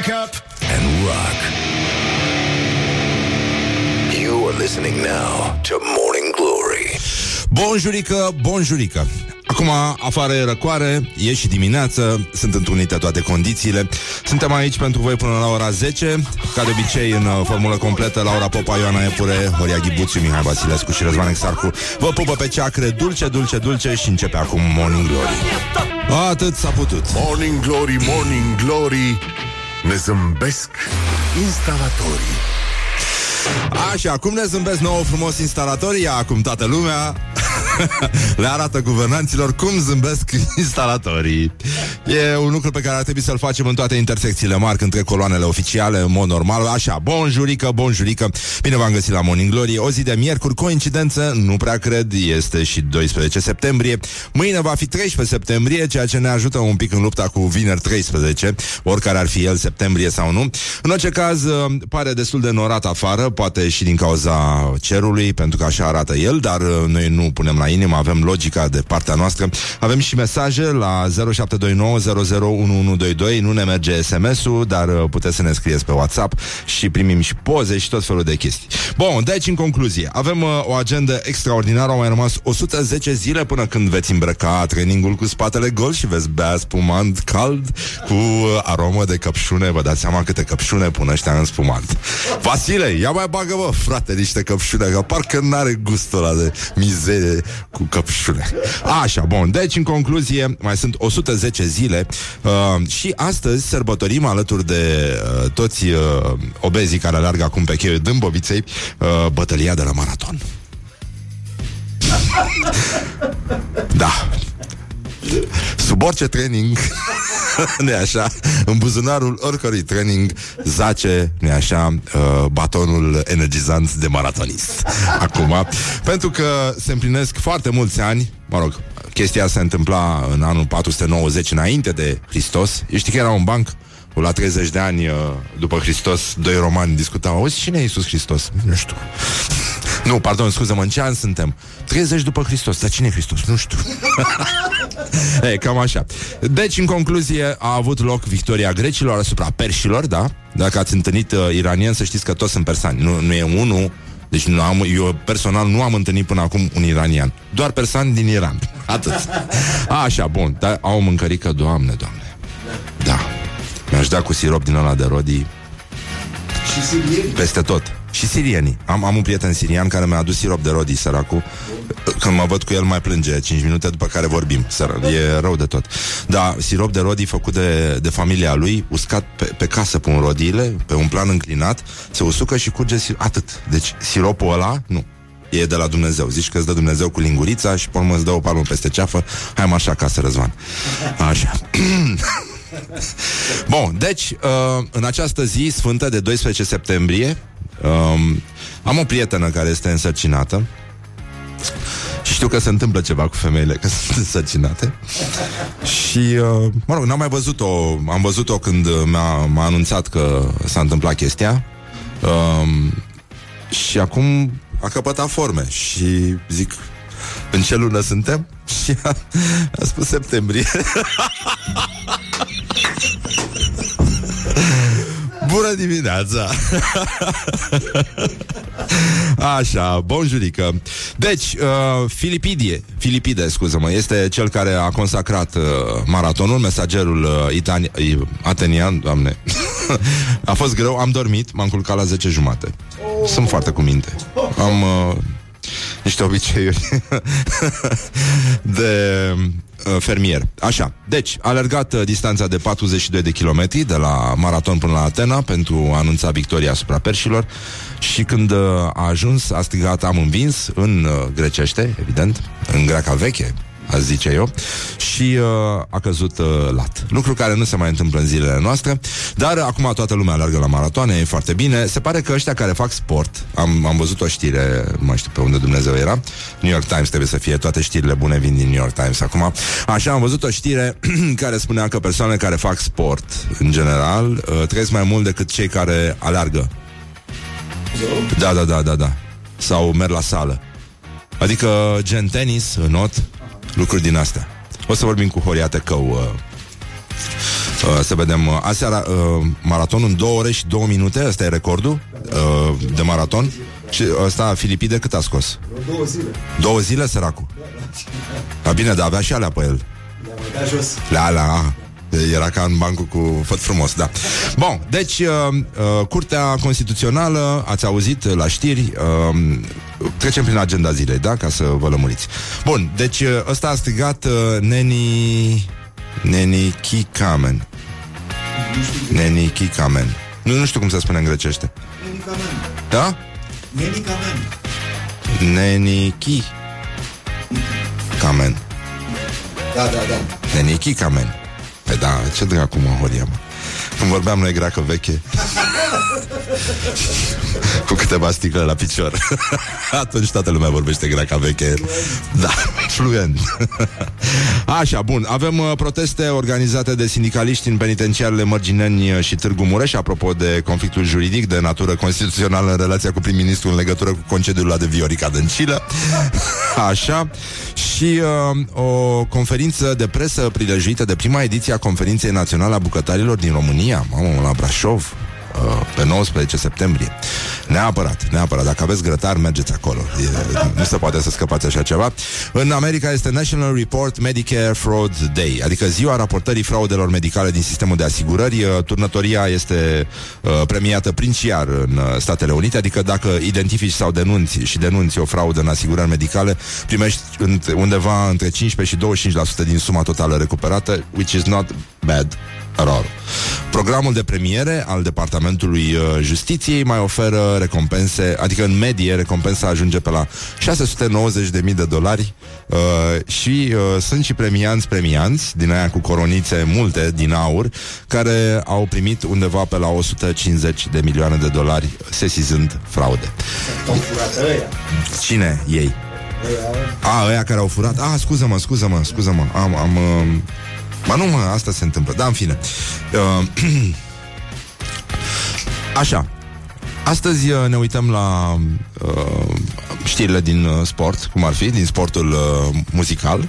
Wake up and rock. You are listening now to Morning Glory. Bonjurică, bonjurică Acum afară e răcoare, e și dimineață, sunt întrunite toate condițiile. Suntem aici pentru voi până la ora 10, ca de obicei în uh, formulă completă, Laura Popa, Ioana Epure, Horia Ghibuțiu, Mihai Vasilescu și Răzvan Exarcu. Vă pupă pe ceacre, dulce, dulce, dulce și începe acum Morning Glory. Atât s-a putut. Morning Glory, Morning Glory, ne zâmbesc instalatorii. Așa, cum ne zâmbesc nouă frumos instalatorii, acum toată lumea le arată guvernanților cum zâmbesc instalatorii. E un lucru pe care ar trebui să-l facem în toate intersecțiile mari între coloanele oficiale, în mod normal. Așa, bonjurică, bonjurică. Bine v-am găsit la Morning Glory. O zi de miercuri, coincidență, nu prea cred, este și 12 septembrie. Mâine va fi 13 septembrie, ceea ce ne ajută un pic în lupta cu vineri 13, oricare ar fi el, septembrie sau nu. În orice caz, pare destul de norat afară, poate și din cauza cerului, pentru că așa arată el, dar noi nu punem la inimă, avem logica de partea noastră. Avem și mesaje la 0729001122, nu ne merge SMS-ul, dar uh, puteți să ne scrieți pe WhatsApp și primim și poze și tot felul de chestii. Bun, deci în concluzie, avem uh, o agendă extraordinară, au mai rămas 110 zile până când veți îmbrăca trainingul cu spatele gol și veți bea spumant cald cu uh, aromă de căpșune. Vă dați seama câte căpșune pun ăștia în spumant. Vasile, ia mai bagă, vă, frate, niște căpșune, că parcă n-are gustul ăla de mizerie cu căpșune. Așa, bun. Deci, în concluzie, mai sunt 110 zile uh, și astăzi sărbătorim alături de uh, toți uh, obezii care alergă acum pe cheiul Dâmboviței uh, bătălia de la maraton. da. Sub orice training nu așa, în buzunarul oricărui training zace, nu așa, uh, batonul energizant de maratonist. Acum, pentru că se împlinesc foarte mulți ani, mă rog, chestia se întâmpla în anul 490 înainte de Hristos. Știi că era un banc la 30 de ani uh, după Hristos, doi romani discutau, auzi, cine e Iisus Hristos? Nu știu. nu, pardon, scuză-mă, în ce an suntem? 30 după Hristos, dar cine e Hristos? Nu știu. e, cam așa. Deci, în concluzie, a avut loc victoria grecilor asupra perșilor, da? Dacă ați întâlnit uh, iranieni, să știți că toți sunt persani. Nu, nu e unul deci nu am, eu personal nu am întâlnit până acum un iranian. Doar persan din Iran. Atât. A, așa, bun. Dar au o mâncărică, doamne, doamne. Da. Mi-aș da cu sirop din ăla de rodii Și sirieni. peste tot. Și sirienii. Am, am un prieten sirian care mi-a adus sirop de rodii, săracul. Când mă văd cu el mai plânge 5 minute după care vorbim. Săr, e rău de tot. Da, sirop de rodii făcut de, de familia lui, uscat pe, pe casă pun rodiile, pe un plan înclinat, se usucă și curge sir- atât. Deci siropul ăla, nu. E de la Dumnezeu. Zici că îți dă Dumnezeu cu lingurița și pe urmă îți dă o palmă peste ceafă. Hai mă așa acasă, Răzvan. Așa. Bun, deci, uh, în această zi sfântă de 12 septembrie, um, am o prietenă care este însărcinată. Și știu că se întâmplă ceva cu femeile că sunt însărcinate. Și, uh, mă rog, n-am mai văzut-o, am văzut-o când mi-a, m-a anunțat că s-a întâmplat chestia. Um, și acum a căpătat forme și zic, în ce lună suntem? Și a, a spus septembrie. Bună dimineața! Așa, bonjurică. Deci, uh, Filipidie, Filipide, scuză-mă, este cel care a consacrat uh, maratonul, mesagerul uh, itani- uh, atenian, doamne. a fost greu, am dormit, m-am culcat la 10 jumate. Sunt foarte cu minte. Am uh, niște obiceiuri. De uh, fermier. Așa, deci, a alergat uh, distanța de 42 de kilometri de la maraton până la Atena pentru a anunța victoria asupra perșilor și când uh, a ajuns a strigat am învins în uh, grecește, evident, în greaca veche, aș zice eu, și uh, a căzut uh, lat. Lucru care nu se mai întâmplă în zilele noastre, dar acum toată lumea alergă la maratoane, e foarte bine. Se pare că ăștia care fac sport, am, am văzut o știre, nu mai știu pe unde Dumnezeu era, New York Times trebuie să fie, toate știrile bune vin din New York Times acum. Așa, am văzut o știre care spunea că persoanele care fac sport, în general, uh, trăiesc mai mult decât cei care alergă. Da, da, da, da, da. Sau merg la sală. Adică gen tenis, not, lucruri din astea. O să vorbim cu Horia Tecău uh, Uh, să vedem, uh, aseară uh, maraton în 2 ore și 2 minute, ăsta e recordul uh, de maraton. Și ăsta, Filipide, cât a scos? Două zile. Două zile, săracul? A, bine, dar avea și alea pe el. Le-am mai dat jos. La, la, era ca în bancul cu făt frumos, da. Bun, deci, uh, uh, Curtea Constituțională, ați auzit la știri, uh, trecem prin agenda zilei, da? Ca să vă lămuriți. Bun, deci uh, ăsta a strigat uh, Neni... Neni Kikamen. Neni Kikamen. Nu, nu știu cum se spune în grecește. Nenica men. Da? Nenica men. Neni Kikamen. Da, da, da. Neni Kikamen. Păi da, ce dracu mă horia, mă. Când vorbeam noi greacă veche. Cu câteva sticle la picior. Atunci toată lumea vorbește greaca veche. Da, fluent. Așa, bun. Avem uh, proteste organizate de sindicaliști În penitenciarele Mărgineni și Târgu Mureș Apropo de conflictul juridic De natură constituțională în relația cu prim-ministru În legătură cu concediul la de Viorica Dăncilă. Așa. Și uh, o conferință de presă Prilejuită de prima ediție a Conferinței Naționale a Bucătarilor din România Mamă, la Brașov uh, pe 19 septembrie. Neapărat, neapărat. Dacă aveți grătar, mergeți acolo. E, nu se poate să scăpați așa ceva. În America este National Report Medicare Fraud Day, adică ziua raportării fraudelor medicale din sistemul de asigurări. Uh, Turnătoria este uh, premiată princiar în uh, Statele Unite, adică dacă identifici sau denunți și denunți o fraudă în asigurări medicale, primești înt- undeva între 15 și 25% din suma totală recuperată, which is not bad at all. Programul de premiere al Departamentului uh, Justiției mai oferă recompense, adică în medie recompensa ajunge pe la 690.000 de dolari uh, și uh, sunt și premianți premianți din aia cu coronițe multe din aur care au primit undeva pe la 150 de milioane de dolari sesizând fraude. Au furat ăia. Cine? Ei. A, ăia care au furat? A, scuză-mă, scuză-mă, scuză-mă Am, am uh... Ba nu, mă, asta se întâmplă. Da, în fine. Uh... Așa Astăzi uh, ne uităm la uh, știrile din uh, sport, cum ar fi, din sportul uh, muzical.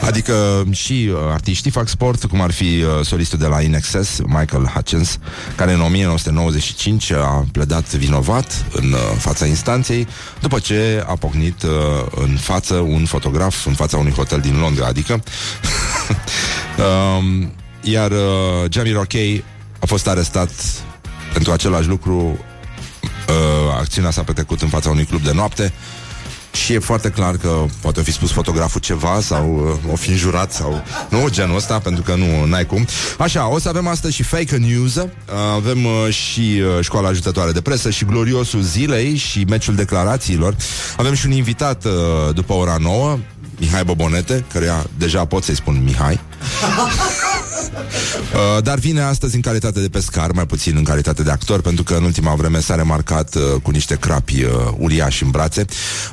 Adică și uh, artiștii fac sport, cum ar fi uh, solistul de la INXS, Michael Hutchins, care în 1995 a pledat vinovat în uh, fața instanței, după ce a pocnit uh, în față un fotograf în fața unui hotel din Londra, adică um, iar uh, Jamie Rockey a fost arestat pentru același lucru uh, acțiunea s-a petrecut în fața unui club de noapte și e foarte clar că poate fi spus fotograful ceva sau uh, o fi înjurat sau nu, genul ăsta, pentru că nu n-ai cum. Așa, o să avem astăzi și fake news, uh, avem uh, și uh, școala ajutătoare de presă și gloriosul zilei și meciul declarațiilor. Avem și un invitat uh, după ora 9, Mihai Bobonete, căruia deja pot să-i spun Mihai. Uh, dar vine astăzi în calitate de pescar, mai puțin în calitate de actor, pentru că în ultima vreme s-a remarcat uh, cu niște crapi uh, uriași în brațe.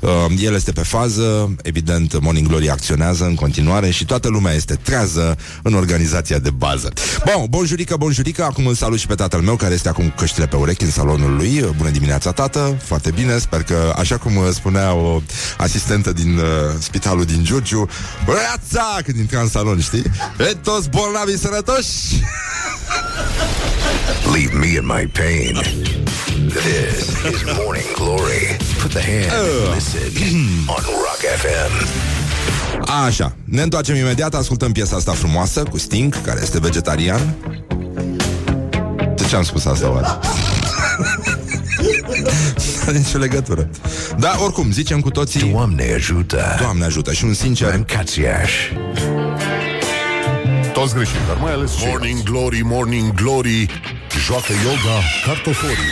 Uh, el este pe fază, evident, Morning Glory acționează în continuare și toată lumea este trează în organizația de bază. Bun, bonjurică, bonjurică, acum îl salut și pe tatăl meu, care este acum cu căștile pe urechi în salonul lui. Bună dimineața, tată, foarte bine, sper că, așa cum uh, spunea o asistentă din uh, spitalul din Giurgiu, Băiața! Când intra în salon, știi? E toți bolnavi sănătoși! Leave me in my pain. This is Morning Glory. Put the hand and listen on Rock FM. Așa, ne întoarcem imediat, ascultăm piesa asta frumoasă cu Sting, care este vegetarian. De ce am spus asta oare? Are nicio legătură. Da, oricum, zicem cu toții Doamne ajută. Doamne ajută și un sincer Mancațiaș. Toți greșim, dar mai ales ceilalți. Morning Glory, Morning Glory Joacă yoga cartoforii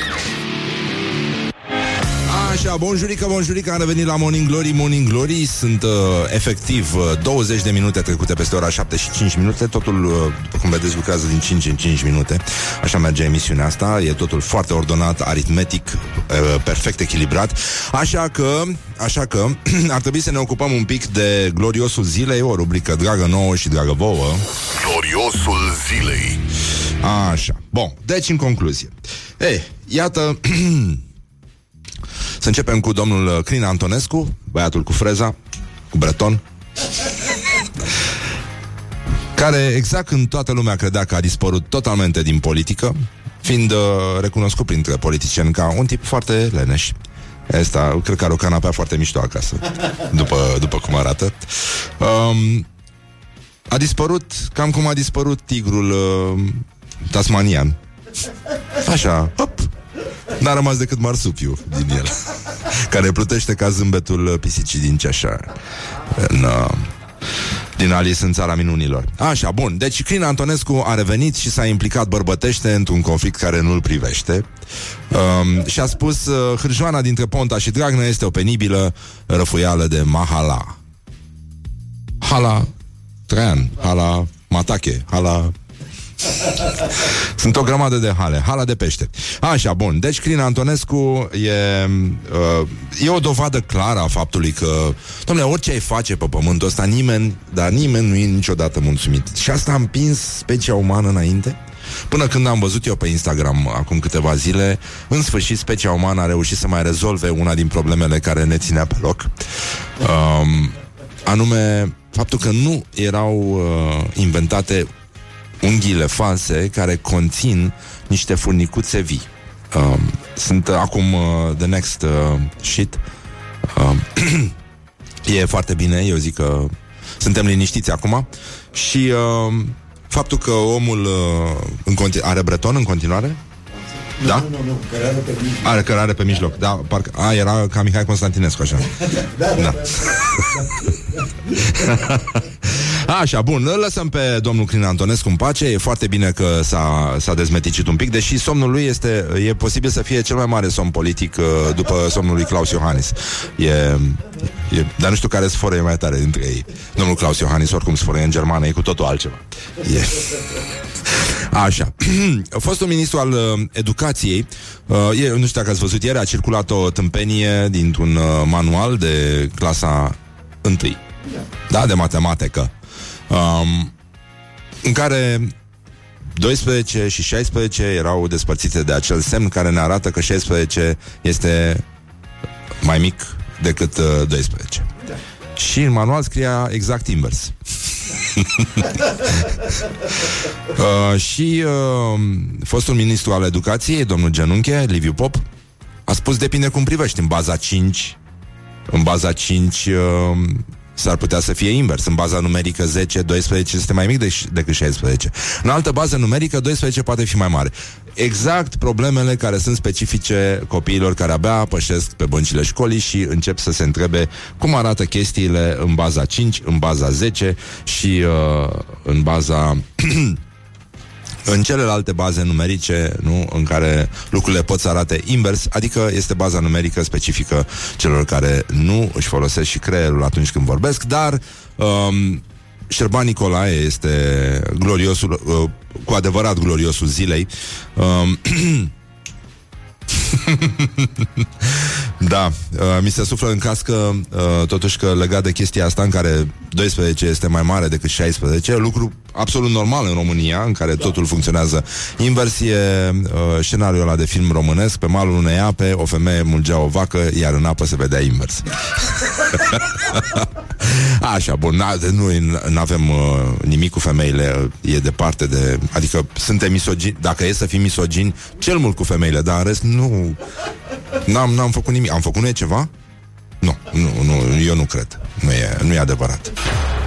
Așa, bonjurică, bonjurică, am revenit la Morning Glory, Morning Glory Sunt uh, efectiv uh, 20 de minute trecute peste ora 7 și 5 minute. Totul, uh, după cum vedeți, lucrează din 5 în 5 minute. Așa merge emisiunea asta. E totul foarte ordonat, aritmetic, uh, perfect echilibrat. Așa că, așa că Ar trebui să ne ocupăm un pic de gloriosul zilei O rubrică dragă nouă și dragă vouă. Gloriosul zilei. Așa, bun, deci în concluzie. Ei, iată Să începem cu domnul uh, Crin Antonescu Băiatul cu freza Cu breton care exact când toată lumea credea că a dispărut totalmente din politică, fiind uh, recunoscut printre politicieni ca un tip foarte leneș. Asta, cred că are o canapea foarte mișto acasă, după, după cum arată. Um, a dispărut cam cum a dispărut tigrul uh, tasmanian. Așa, hop, N-a rămas decât marsupiu din el Care plutește ca zâmbetul pisicii din ceașa în, uh, din Alice în țara minunilor. Așa, bun. Deci Crin Antonescu a revenit și s-a implicat bărbătește într-un conflict care nu-l privește. Um, și a spus uh, Hârjoana dintre Ponta și Dragnea este o penibilă răfuială de Mahala. Hala Traian, Hala Matache, Hala sunt o grămadă de hale, hala de pește. Așa, bun. Deci Crin Antonescu e, uh, e o dovadă clară a faptului că, domnule, orice ai face pe pământul ăsta, nimeni, dar nimeni nu e niciodată mulțumit. Și asta a împins specia umană înainte. Până când am văzut eu pe Instagram acum câteva zile, în sfârșit specia umană a reușit să mai rezolve una din problemele care ne ținea pe loc. Um, anume, faptul că nu erau uh, inventate unghiile false care conțin niște furnicuțe vii. Um, sunt uh, acum uh, the next uh, shit. Uh, e foarte bine, eu zic că suntem liniștiți acum și uh, faptul că omul uh, în continu- are breton în continuare? Nu, Da? nu, nu, nu, cărare pe mijloc. Are cărare pe mijloc. Da, parcă, a, era ca Mihai Constantinescu, așa. Da, da, Da. da. Așa, bun, îl lăsăm pe domnul Crin Antonescu în pace E foarte bine că s-a, s-a dezmeticit un pic Deși somnul lui este E posibil să fie cel mai mare somn politic uh, După somnul lui Claus Iohannis e, e, Dar nu știu care sforă e mai tare dintre ei Domnul Claus Iohannis oricum sforă în germană E cu totul altceva e. Așa. Fostul ministru al uh, educației, uh, e, nu știu dacă ați văzut ieri, a circulat o tâmpenie dintr-un uh, manual de clasa 1. Da, de matematică. Um, în care 12 și 16 erau despărțite de acel semn care ne arată că 16 este mai mic decât uh, 12. Da. Și în manual scria exact invers. uh, și uh, fostul ministru al educației, domnul Genunche, Liviu Pop, a spus depinde cum privești. În baza 5, în baza 5 uh, s-ar putea să fie invers. În baza numerică 10, 12 este mai mic de- decât 16. În altă bază numerică 12 poate fi mai mare. Exact problemele care sunt specifice copiilor care abia pășesc pe băncile școlii și încep să se întrebe cum arată chestiile în baza 5, în baza 10 și uh, în baza în celelalte baze numerice, nu, în care lucrurile pot să arate invers, adică este baza numerică specifică celor care nu își folosesc și creierul atunci când vorbesc, dar um, Șerban Nicolae este gloriosul, uh, cu adevărat gloriosul zilei. Um, Da, uh, mi se suflă în cască uh, totuși că legat de chestia asta în care 12 este mai mare decât 16, lucru absolut normal în România, în care totul funcționează invers, e uh, scenariul ăla de film românesc, pe malul unei ape, o femeie mulgea o vacă, iar în apă se vedea invers. Așa, bun, na, nu avem uh, nimic cu femeile, e departe de... Adică suntem misogini, dacă e să fim misogini, cel mult cu femeile, dar în rest nu... N-am, n-am făcut nimic. Am făcut noi ceva? Nu, nu, nu, eu nu cred. Nu e, nu e adevărat.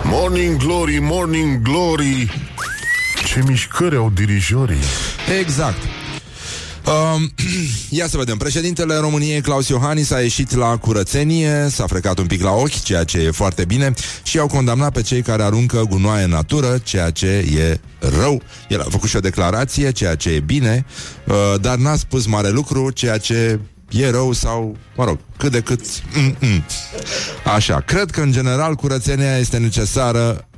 Morning Glory, Morning Glory Ce mișcări au dirijorii Exact. Um, ia să vedem. Președintele României, Claus Iohannis, a ieșit la curățenie, s-a frecat un pic la ochi, ceea ce e foarte bine, și au condamnat pe cei care aruncă gunoaie în natură, ceea ce e rău. El a făcut și o declarație, ceea ce e bine, uh, dar n-a spus mare lucru, ceea ce e rău sau, mă rog, cât de cât... Mm-mm. Așa, cred că în general curățenia este necesară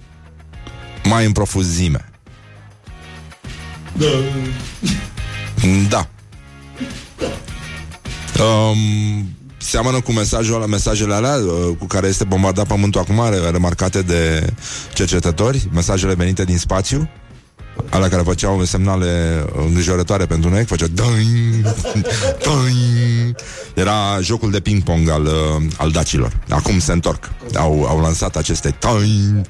mai în profuzime. Da. Um, seamănă cu mesajul ăla, mesajele alea uh, cu care este bombardat pământul acum, re- remarcate de cercetători, mesajele venite din spațiu, alea care făceau semnale îngrijorătoare pentru noi, făceau dăing, dăing. Era jocul de ping-pong al, uh, al dacilor. Acum se întorc. Au, au lansat aceste dăing,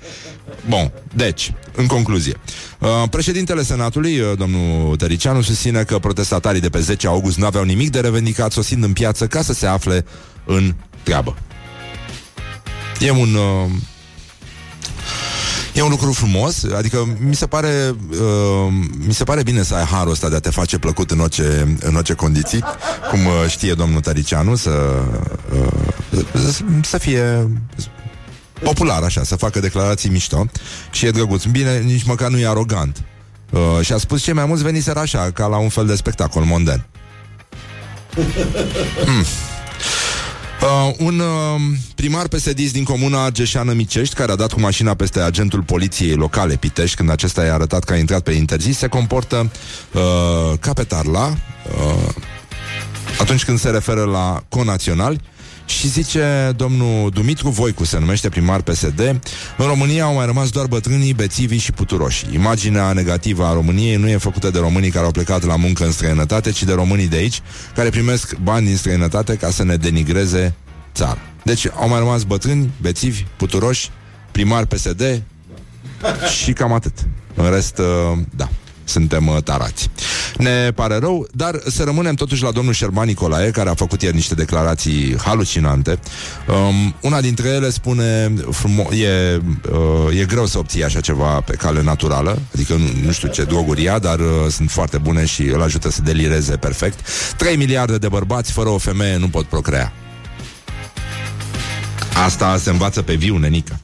Bun, deci, în concluzie, uh, președintele Senatului, uh, domnul Tăricianu, susține că protestatarii de pe 10 august nu aveau nimic de revendicat sosind în piață ca să se afle în treabă. E un... Uh, E un lucru frumos, adică mi se pare uh, mi se pare bine să ai harul ăsta de a te face plăcut în orice, în orice condiții, cum uh, știe domnul Taricianu, să, uh, să fie popular așa, să facă declarații mișto și e drăguț. Bine, nici măcar nu e arogant. Uh, și a spus cei mai mulți veniseră așa, ca la un fel de spectacol monden. Hmm. Uh, un uh, primar psd din comuna Argeșeană Micești, care a dat cu mașina peste agentul poliției locale Pitești, când acesta i-a arătat că a intrat pe interzis, se comportă uh, ca pe tarla uh, atunci când se referă la conaționali și zice domnul Dumitru Voicu, se numește primar PSD, în România au mai rămas doar bătrânii, bețivii și puturoși. Imaginea negativă a României nu e făcută de românii care au plecat la muncă în străinătate, ci de românii de aici, care primesc bani din străinătate ca să ne denigreze țara. Deci au mai rămas bătrâni, bețivi, puturoși, primar PSD și cam atât. În rest, uh, da suntem uh, tarați. Ne pare rău, dar să rămânem totuși la domnul Șerban Nicolae, care a făcut ieri niște declarații halucinante. Um, una dintre ele spune, frumo- e, uh, e greu să obții așa ceva pe cale naturală, adică nu, nu știu ce droguri ia, dar uh, sunt foarte bune și îl ajută să delireze perfect. 3 miliarde de bărbați fără o femeie nu pot procrea. Asta se învață pe viu, nenică.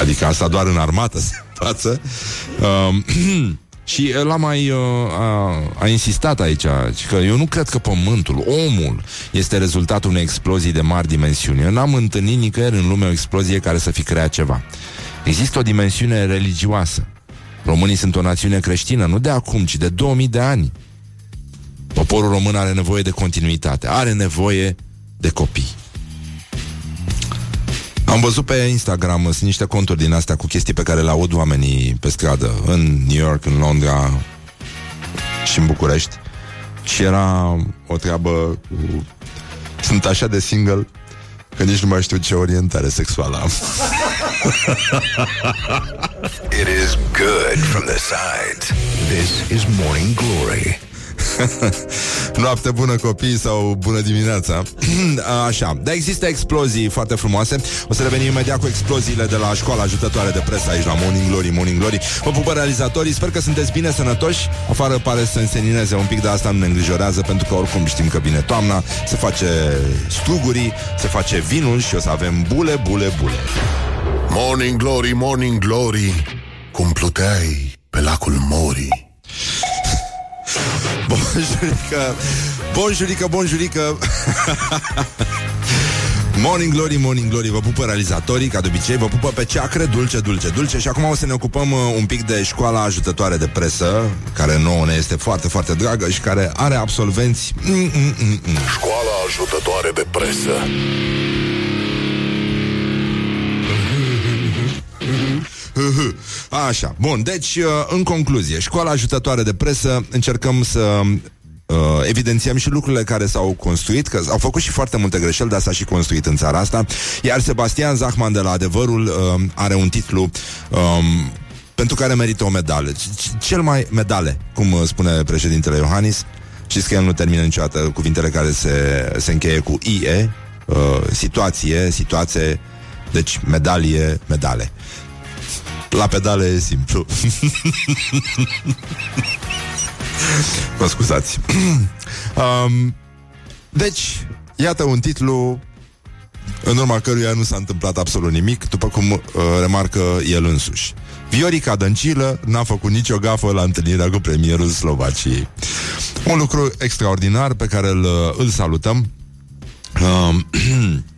Adică asta doar în armată se învață. Um, Și el a mai uh, a, a insistat aici că eu nu cred că pământul, omul, este rezultatul unei explozii de mari dimensiuni. Eu n-am întâlnit nicăieri în lume o explozie care să fi creat ceva. Există o dimensiune religioasă. Românii sunt o națiune creștină, nu de acum, ci de 2000 de ani. Poporul român are nevoie de continuitate, are nevoie de copii. Am văzut pe Instagram, sunt niște conturi din astea cu chestii pe care le aud oamenii pe stradă, în New York, în Londra și în București. Și era o treabă cu... Sunt așa de single că nici nu mai știu ce orientare sexuală am. It is good from the sides. This is Morning Glory. Noapte bună copii sau bună dimineața. Așa, dar există explozii foarte frumoase. O să revenim imediat cu exploziile de la școala ajutătoare de presă aici la Morning Glory, Morning Glory. Vă pupă realizatorii, sper că sunteți bine sănătoși. Afară pare să însenineze un pic, de asta nu ne îngrijorează Pentru că oricum știm că vine toamna Se face strugurii, se face vinul și o să avem bule, bule, bule. Morning Glory, Morning Glory Cum pluteai pe lacul Mori Bonjurică. Bonjurică, bonjurică. Morning Glory, Morning Glory Vă pupă realizatorii, ca de obicei Vă pupă pe ceacre, dulce, dulce, dulce. Și acum o să ne ocupăm uh, un pic de școala ajutătoare de presă Care nouă ne este foarte, foarte dragă Și care are absolvenți. Mm-mm-mm-mm. Școala ajutătoare de presă Așa, bun, deci uh, în concluzie Școala ajutătoare de presă Încercăm să uh, evidențiem și lucrurile care s-au construit, că au făcut și foarte multe greșeli, dar s-a și construit în țara asta. Iar Sebastian Zahman de la Adevărul uh, are un titlu um, pentru care merită o medală. C- Cel mai medale, cum uh, spune președintele Iohannis. Știți că el nu termină niciodată cuvintele care se, se încheie cu IE, uh, situație, situație, deci medalie, medale. La pedale e simplu. Mă scuzați. um, deci, iată un titlu în urma căruia nu s-a întâmplat absolut nimic, după cum uh, remarcă el însuși. Viorica Dăncilă n-a făcut nicio gafă la întâlnirea cu premierul Slovaciei. Un lucru extraordinar pe care îl, îl salutăm. Um,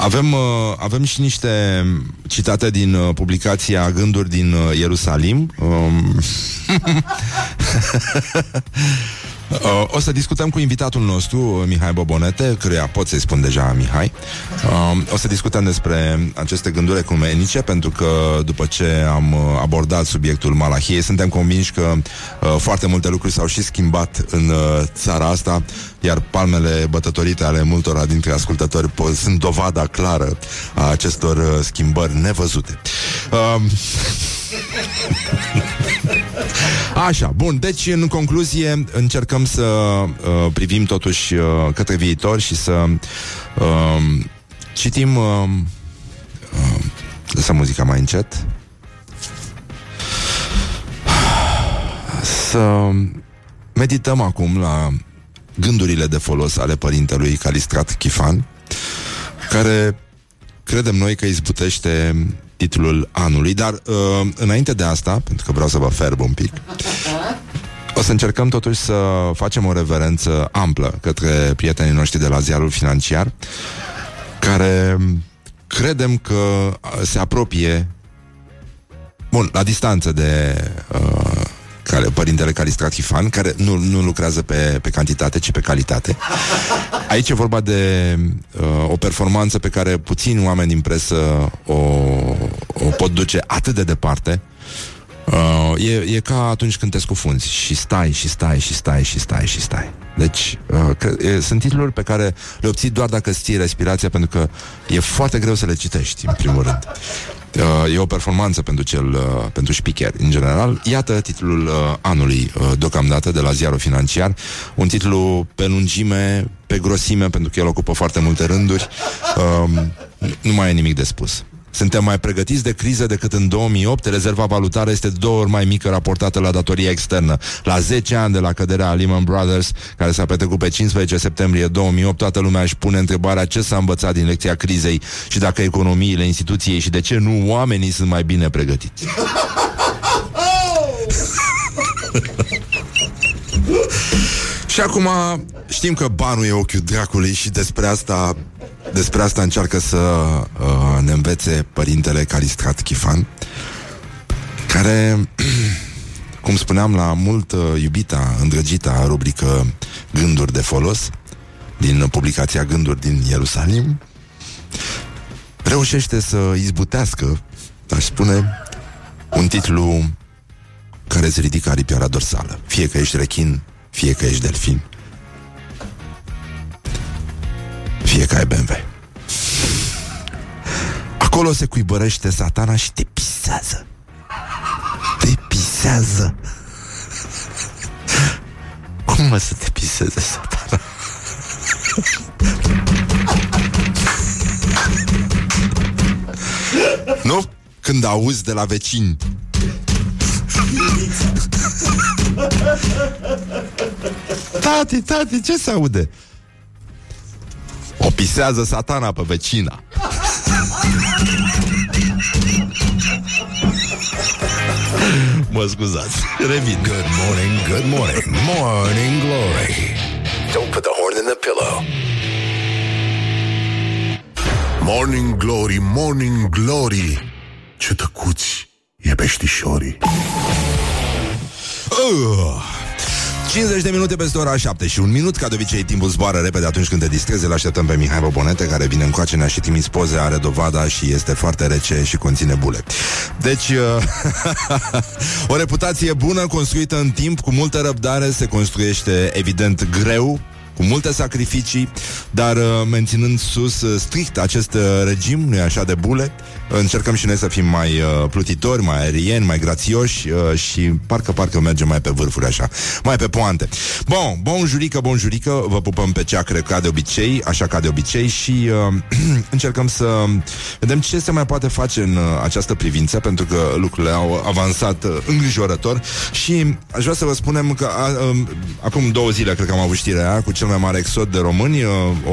avem, uh, avem și niște citate din uh, publicația Gânduri din uh, Ierusalim. Um, Uh, o să discutăm cu invitatul nostru, Mihai Bobonete, căruia pot să-i spun deja Mihai. Uh, o să discutăm despre aceste gânduri ecumenice, pentru că după ce am uh, abordat subiectul Malahiei, suntem convinși că uh, foarte multe lucruri s-au și schimbat în uh, țara asta, iar palmele bătătorite ale multora dintre ascultători po- sunt dovada clară a acestor uh, schimbări nevăzute. Uh, Așa, bun, deci în concluzie încercăm să uh, privim totuși uh, către viitor și să uh, citim uh, uh, lăsăm muzica mai încet să medităm acum la gândurile de folos ale părintelui Calistrat Chifan care credem noi că izbutește titlul anului, dar uh, înainte de asta, pentru că vreau să vă ferb un pic, o să încercăm totuși să facem o reverență amplă către prietenii noștri de la ziarul financiar, care credem că se apropie, bun, la distanță de uh, care, părintele Calistrat Hifan, care nu, nu lucrează pe, pe cantitate, ci pe calitate. Aici e vorba de uh, o performanță pe care puțini oameni din presă o, o pot duce atât de departe. Uh, e, e ca atunci când te scufunzi și stai, și stai, și stai, și stai, și stai. Deci, uh, că, e, sunt titluri pe care le obții doar dacă îți ții respirația, pentru că e foarte greu să le citești, în primul rând. Uh, e o performanță pentru cel uh, pentru speaker în general. Iată titlul uh, anului uh, deocamdată de la ziarul financiar, un titlu pe lungime, pe grosime, pentru că el ocupă foarte multe rânduri. Uh, nu mai e nimic de spus. Suntem mai pregătiți de criză decât în 2008. Rezerva valutară este de două ori mai mică raportată la datoria externă. La 10 ani de la căderea Lehman Brothers, care s-a petrecut pe 15 septembrie 2008, toată lumea își pune întrebarea ce s-a învățat din lecția crizei și dacă economiile, instituției și de ce nu oamenii sunt mai bine pregătiți. și acum știm că banul e ochiul dracului și despre asta despre asta încearcă să uh, ne învețe părintele Calistrat Chifan, care, cum spuneam, la mult uh, iubita, îndrăgita rubrică Gânduri de folos, din publicația Gânduri din Ierusalim, reușește să izbutească, aș spune, un titlu care îți ridică aripioara dorsală. Fie că ești rechin, fie că ești delfin. Fie că ai BMW. Acolo se cuibărește satana și te pisează. Te pisează. Cum mă să te piseze satana? nu? Când auzi de la vecini Tati, tati, ce se aude? O pisează satana pe vecina Mă scuzați, revin Good morning, good morning, morning glory. Don't put the horn in the pillow. Morning Glory, Morning Glory Ce tăcuți e peștișorii uh. 50 de minute peste ora 7 și un minut, ca de obicei timpul zboară repede atunci când te distrezi, îl așteptăm pe Mihai Bobonete, care vine încoace, ne-a și trimis poze, are dovada și este foarte rece și conține bule. Deci, uh, o reputație bună, construită în timp, cu multă răbdare, se construiește evident greu, cu multe sacrificii, dar uh, menținând sus uh, strict acest uh, regim, nu e așa de bule, încercăm și noi să fim mai uh, plutitori, mai aerieni, mai grațioși uh, și parcă, parcă mergem mai pe vârfuri așa, mai pe poante. Bun, bun jurică, bun jurică, vă pupăm pe ceacră ca de obicei, așa ca de obicei și uh, încercăm să vedem ce se mai poate face în uh, această privință, pentru că lucrurile au avansat uh, îngrijorător și aș vrea să vă spunem că uh, uh, acum două zile cred că am avut știrea aia cu cel mai mare exod de români, uh, o,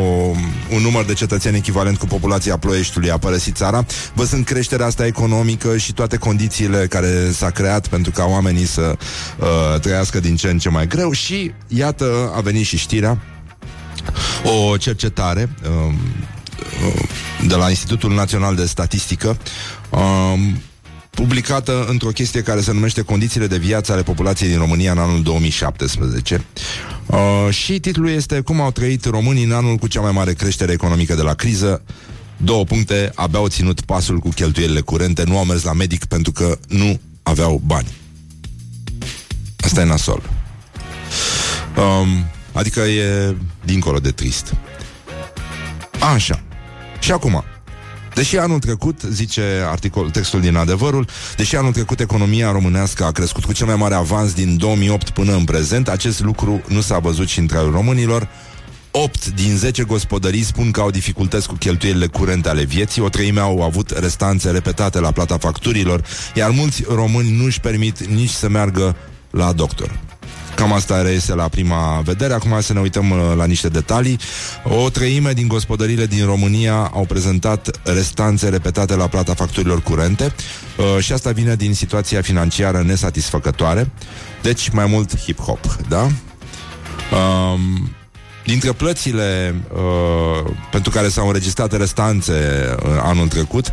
un număr de cetățeni echivalent cu populația Ploieștiului a părăsit țara, văzând creșterea asta economică și toate condițiile care s-a creat pentru ca oamenii să uh, trăiască din ce în ce mai greu și iată a venit și știrea o cercetare uh, uh, de la Institutul Național de Statistică. Uh, publicată într-o chestie care se numește Condițiile de viață ale populației din România în anul 2017. Uh, și titlul este Cum au trăit românii în anul cu cea mai mare creștere economică de la criză. Două puncte, abia au ținut pasul cu cheltuielile curente, nu au mers la medic pentru că nu aveau bani. Asta e nasol. Um, adică e dincolo de trist. Așa. Și acum, Deși anul trecut, zice articol, textul din adevărul, deși anul trecut economia românească a crescut cu cel mai mare avans din 2008 până în prezent, acest lucru nu s-a văzut și între românilor. 8 din 10 gospodării spun că au dificultăți cu cheltuielile curente ale vieții, o treime au avut restanțe repetate la plata facturilor, iar mulți români nu își permit nici să meargă la doctor. Cam asta reiese la prima vedere. Acum să ne uităm uh, la niște detalii. O treime din gospodările din România au prezentat restanțe repetate la plata facturilor curente uh, și asta vine din situația financiară nesatisfăcătoare. Deci mai mult hip-hop, da? Um, dintre plățile uh, pentru care s-au înregistrat restanțe uh, anul trecut,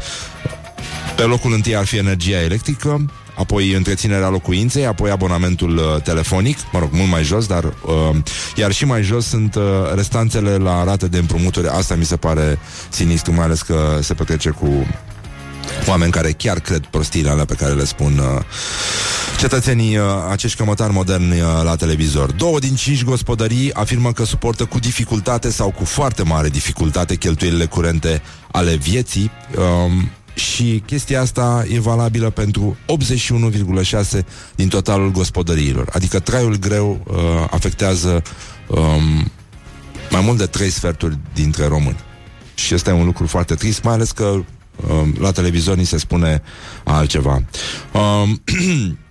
pe locul întâi ar fi energia electrică, apoi întreținerea locuinței, apoi abonamentul uh, telefonic, mă rog, mult mai jos, dar uh, iar și mai jos sunt uh, restanțele la rate de împrumuturi. Asta mi se pare sinistru, mai ales că se petrece cu oameni care chiar cred prostiile alea pe care le spun uh, cetățenii uh, acești cămătari moderni uh, la televizor. Două din cinci gospodării afirmă că suportă cu dificultate sau cu foarte mare dificultate cheltuielile curente ale vieții. Uh, și chestia asta e valabilă pentru 81,6 din totalul gospodăriilor. Adică traiul greu uh, afectează um, mai mult de trei sferturi dintre români. Și este un lucru foarte trist, mai ales că um, la televizor ni se spune altceva. Um,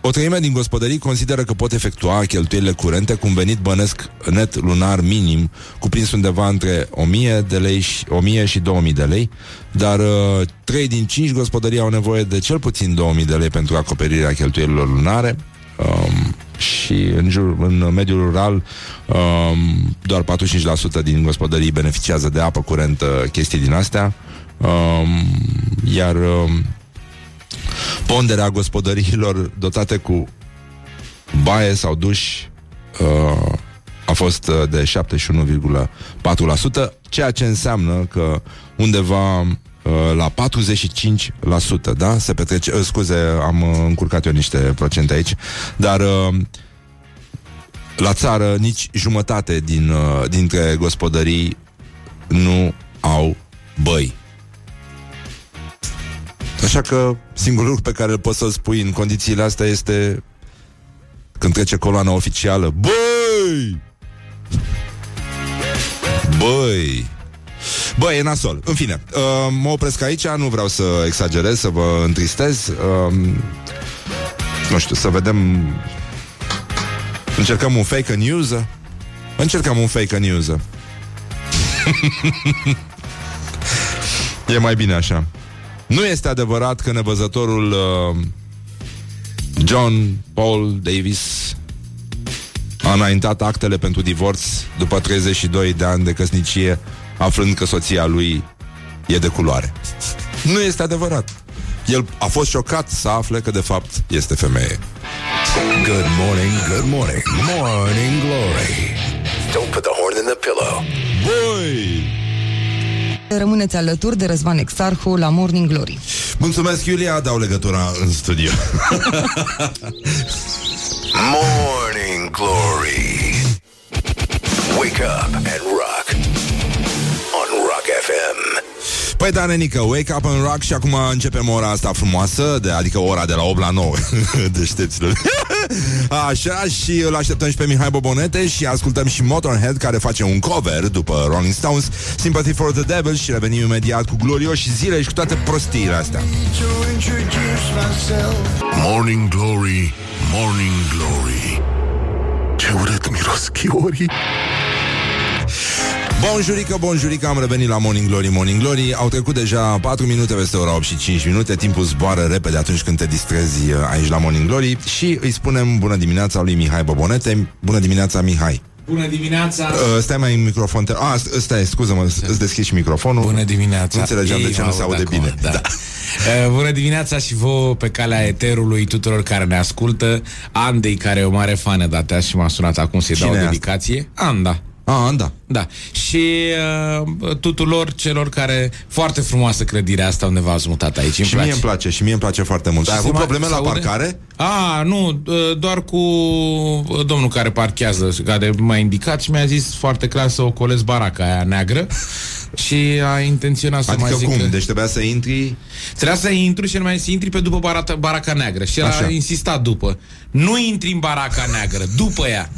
O treime din gospodării consideră că pot efectua cheltuielile curente cu un venit bănesc net lunar minim, cuprins undeva între 1000, de lei și, 1000 și 2000 de lei, dar uh, 3 din 5 gospodării au nevoie de cel puțin 2000 de lei pentru acoperirea cheltuielilor lunare. Um, și în, jur, în mediul rural um, doar 45% din gospodării beneficiază de apă curentă, chestii din astea. Um, iar um, ponderea gospodăriilor dotate cu baie sau duș uh, a fost uh, de 71,4%, ceea ce înseamnă că undeva uh, la 45%, da? Se petrece, uh, scuze, am uh, încurcat eu niște procente aici, dar uh, la țară nici jumătate din, uh, dintre gospodării nu au băi. Așa că singurul lucru pe care îl poți să-l spui în condițiile astea este când trece coloana oficială. Băi! Băi! Băi, e nasol. În fine, uh, mă opresc aici, nu vreau să exagerez, să vă întristez. Uh, nu știu, să vedem... Încercăm un fake news? Încercăm un fake news. e mai bine așa. Nu este adevărat că nevăzătorul uh, John Paul Davis a înaintat actele pentru divorț după 32 de ani de căsnicie, aflând că soția lui e de culoare. Nu este adevărat. El a fost șocat să afle că de fapt este femeie. Good morning, good morning, morning glory. Don't put the horn in the pillow. Băi! Rămâneți alături de Răzvan Exarhu la Morning Glory. Mulțumesc, Iulia, dau legătura în studio. Morning glory. Wake up and rock on Rock FM. Păi da, nenică, wake up and rock și acum începem ora asta frumoasă, de, adică ora de la 8 la 9, deștepților. Așa, și îl așteptăm și pe Mihai Bobonete și ascultăm și Motorhead, care face un cover după Rolling Stones, Sympathy for the Devil și revenim imediat cu glorioși zile și cu toate prostiile astea. Morning Glory, Morning Glory Ce urât miros chiorii Bonjurică, bonjurică, am revenit la Morning Glory, Morning Glory Au trecut deja 4 minute peste ora 8 și 5 minute Timpul zboară repede atunci când te distrezi uh, aici la Morning Glory Și îi spunem bună dimineața lui Mihai Bobonete Bună dimineața, Mihai Bună dimineața! Uh, stai mai în microfon. Te... Ah, stai, scuză-mă, îți deschid și microfonul. Bună dimineața! Nu înțelegeam de Ei ce nu mă se aud aude acum, bine. Da. Uh, Bună dimineața și vouă pe calea eterului tuturor care ne ascultă Andei, care e o mare fană de și m-a sunat acum să-i dau Cine o e asta? dedicație Anda Ah, Anda. Da. Și uh, tuturor celor care... Foarte frumoasă clădirea asta unde v-ați mutat aici. Îmi Și place. mie îmi place, și mie îmi place foarte mult. Ai Se avut mai- probleme se la aude? parcare? A, nu, uh, doar cu uh, domnul care parchează, care m-a indicat și mi-a zis foarte clar să ocolesc baraca aia neagră și a intenționat să Adică mai zic cum? că... Deci trebuia să intri... Trebuia să intru și mai să intri pe după barata, baraca neagră Și el Așa. a insistat după Nu intri în baraca neagră, după ea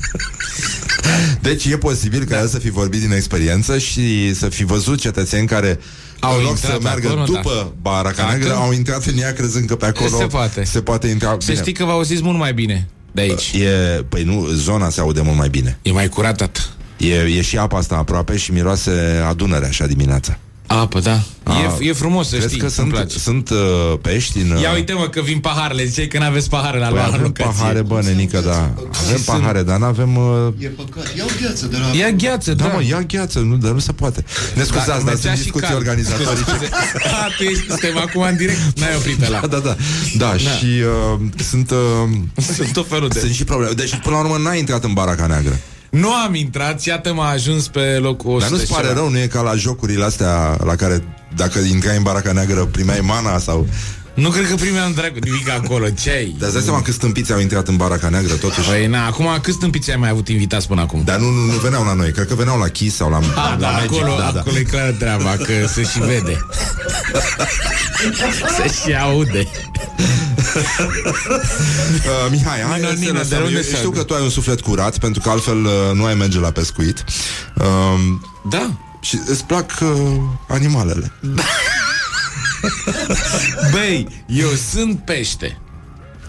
Deci e posibil ca el să fi vorbit din experiență și să fi văzut cetățeni care Au în loc intrat să meargă acolo, după Baraca Dacă- Neagră, au intrat în ea crezând că pe acolo Se poate. se poate intra. Să știi că vă auziți mult mai bine de aici E, păi nu, zona se aude mult mai bine. E mai curat tată E, e și apa asta aproape și miroase adunere așa dimineața. Apă, da A, e, e frumos să Crezi știi, că îmi sunt, place sunt uh, pești în... Ia uite mă că vin paharele Ziceai că n-aveți pahare la Păi luat avem pahare, bă, nenică, da. Avem Și pahare, dar n-avem... Uh... E păcat. Iau gheață de la... Ia gheață, Da, da, mă, ia gheață, nu, dar nu se poate. Ne scuzați, dar mergea sunt și discuții cald. organizatorice. A, tu ești, suntem acum în direct N-ai oprit la Da, da, da. Da, și uh, sunt... Uh, Sunt tot felul de sunt și probleme. Deci, până la urmă, n-ai intrat în baraca neagră. Nu am intrat, iată m-a ajuns pe locul 100 Dar nu-ți și pare ceva. rău, nu e ca la jocurile astea la care dacă intrai în baraca neagră primeai mana sau... Nu cred că primeam dracu nimic acolo, ce ai? Dar îți dai seama că stâmpiți au intrat în baraca neagră totuși? Păi na, acum câți stâmpiți ai mai avut invitați până acum? Dar nu, nu, nu veneau la noi, cred că veneau la Kiss sau la, A, la da, Magic. acolo, da, da. acolo e clar treaba, că se și vede. se și aude. Uh, Mihai, hai Nino, să Nino, lăsăm. de unde Eu se știu aude? că tu ai un suflet curat, pentru că altfel uh, nu ai merge la pescuit. Uh, Da. și îți plac uh, animalele. Băi, eu sunt pește.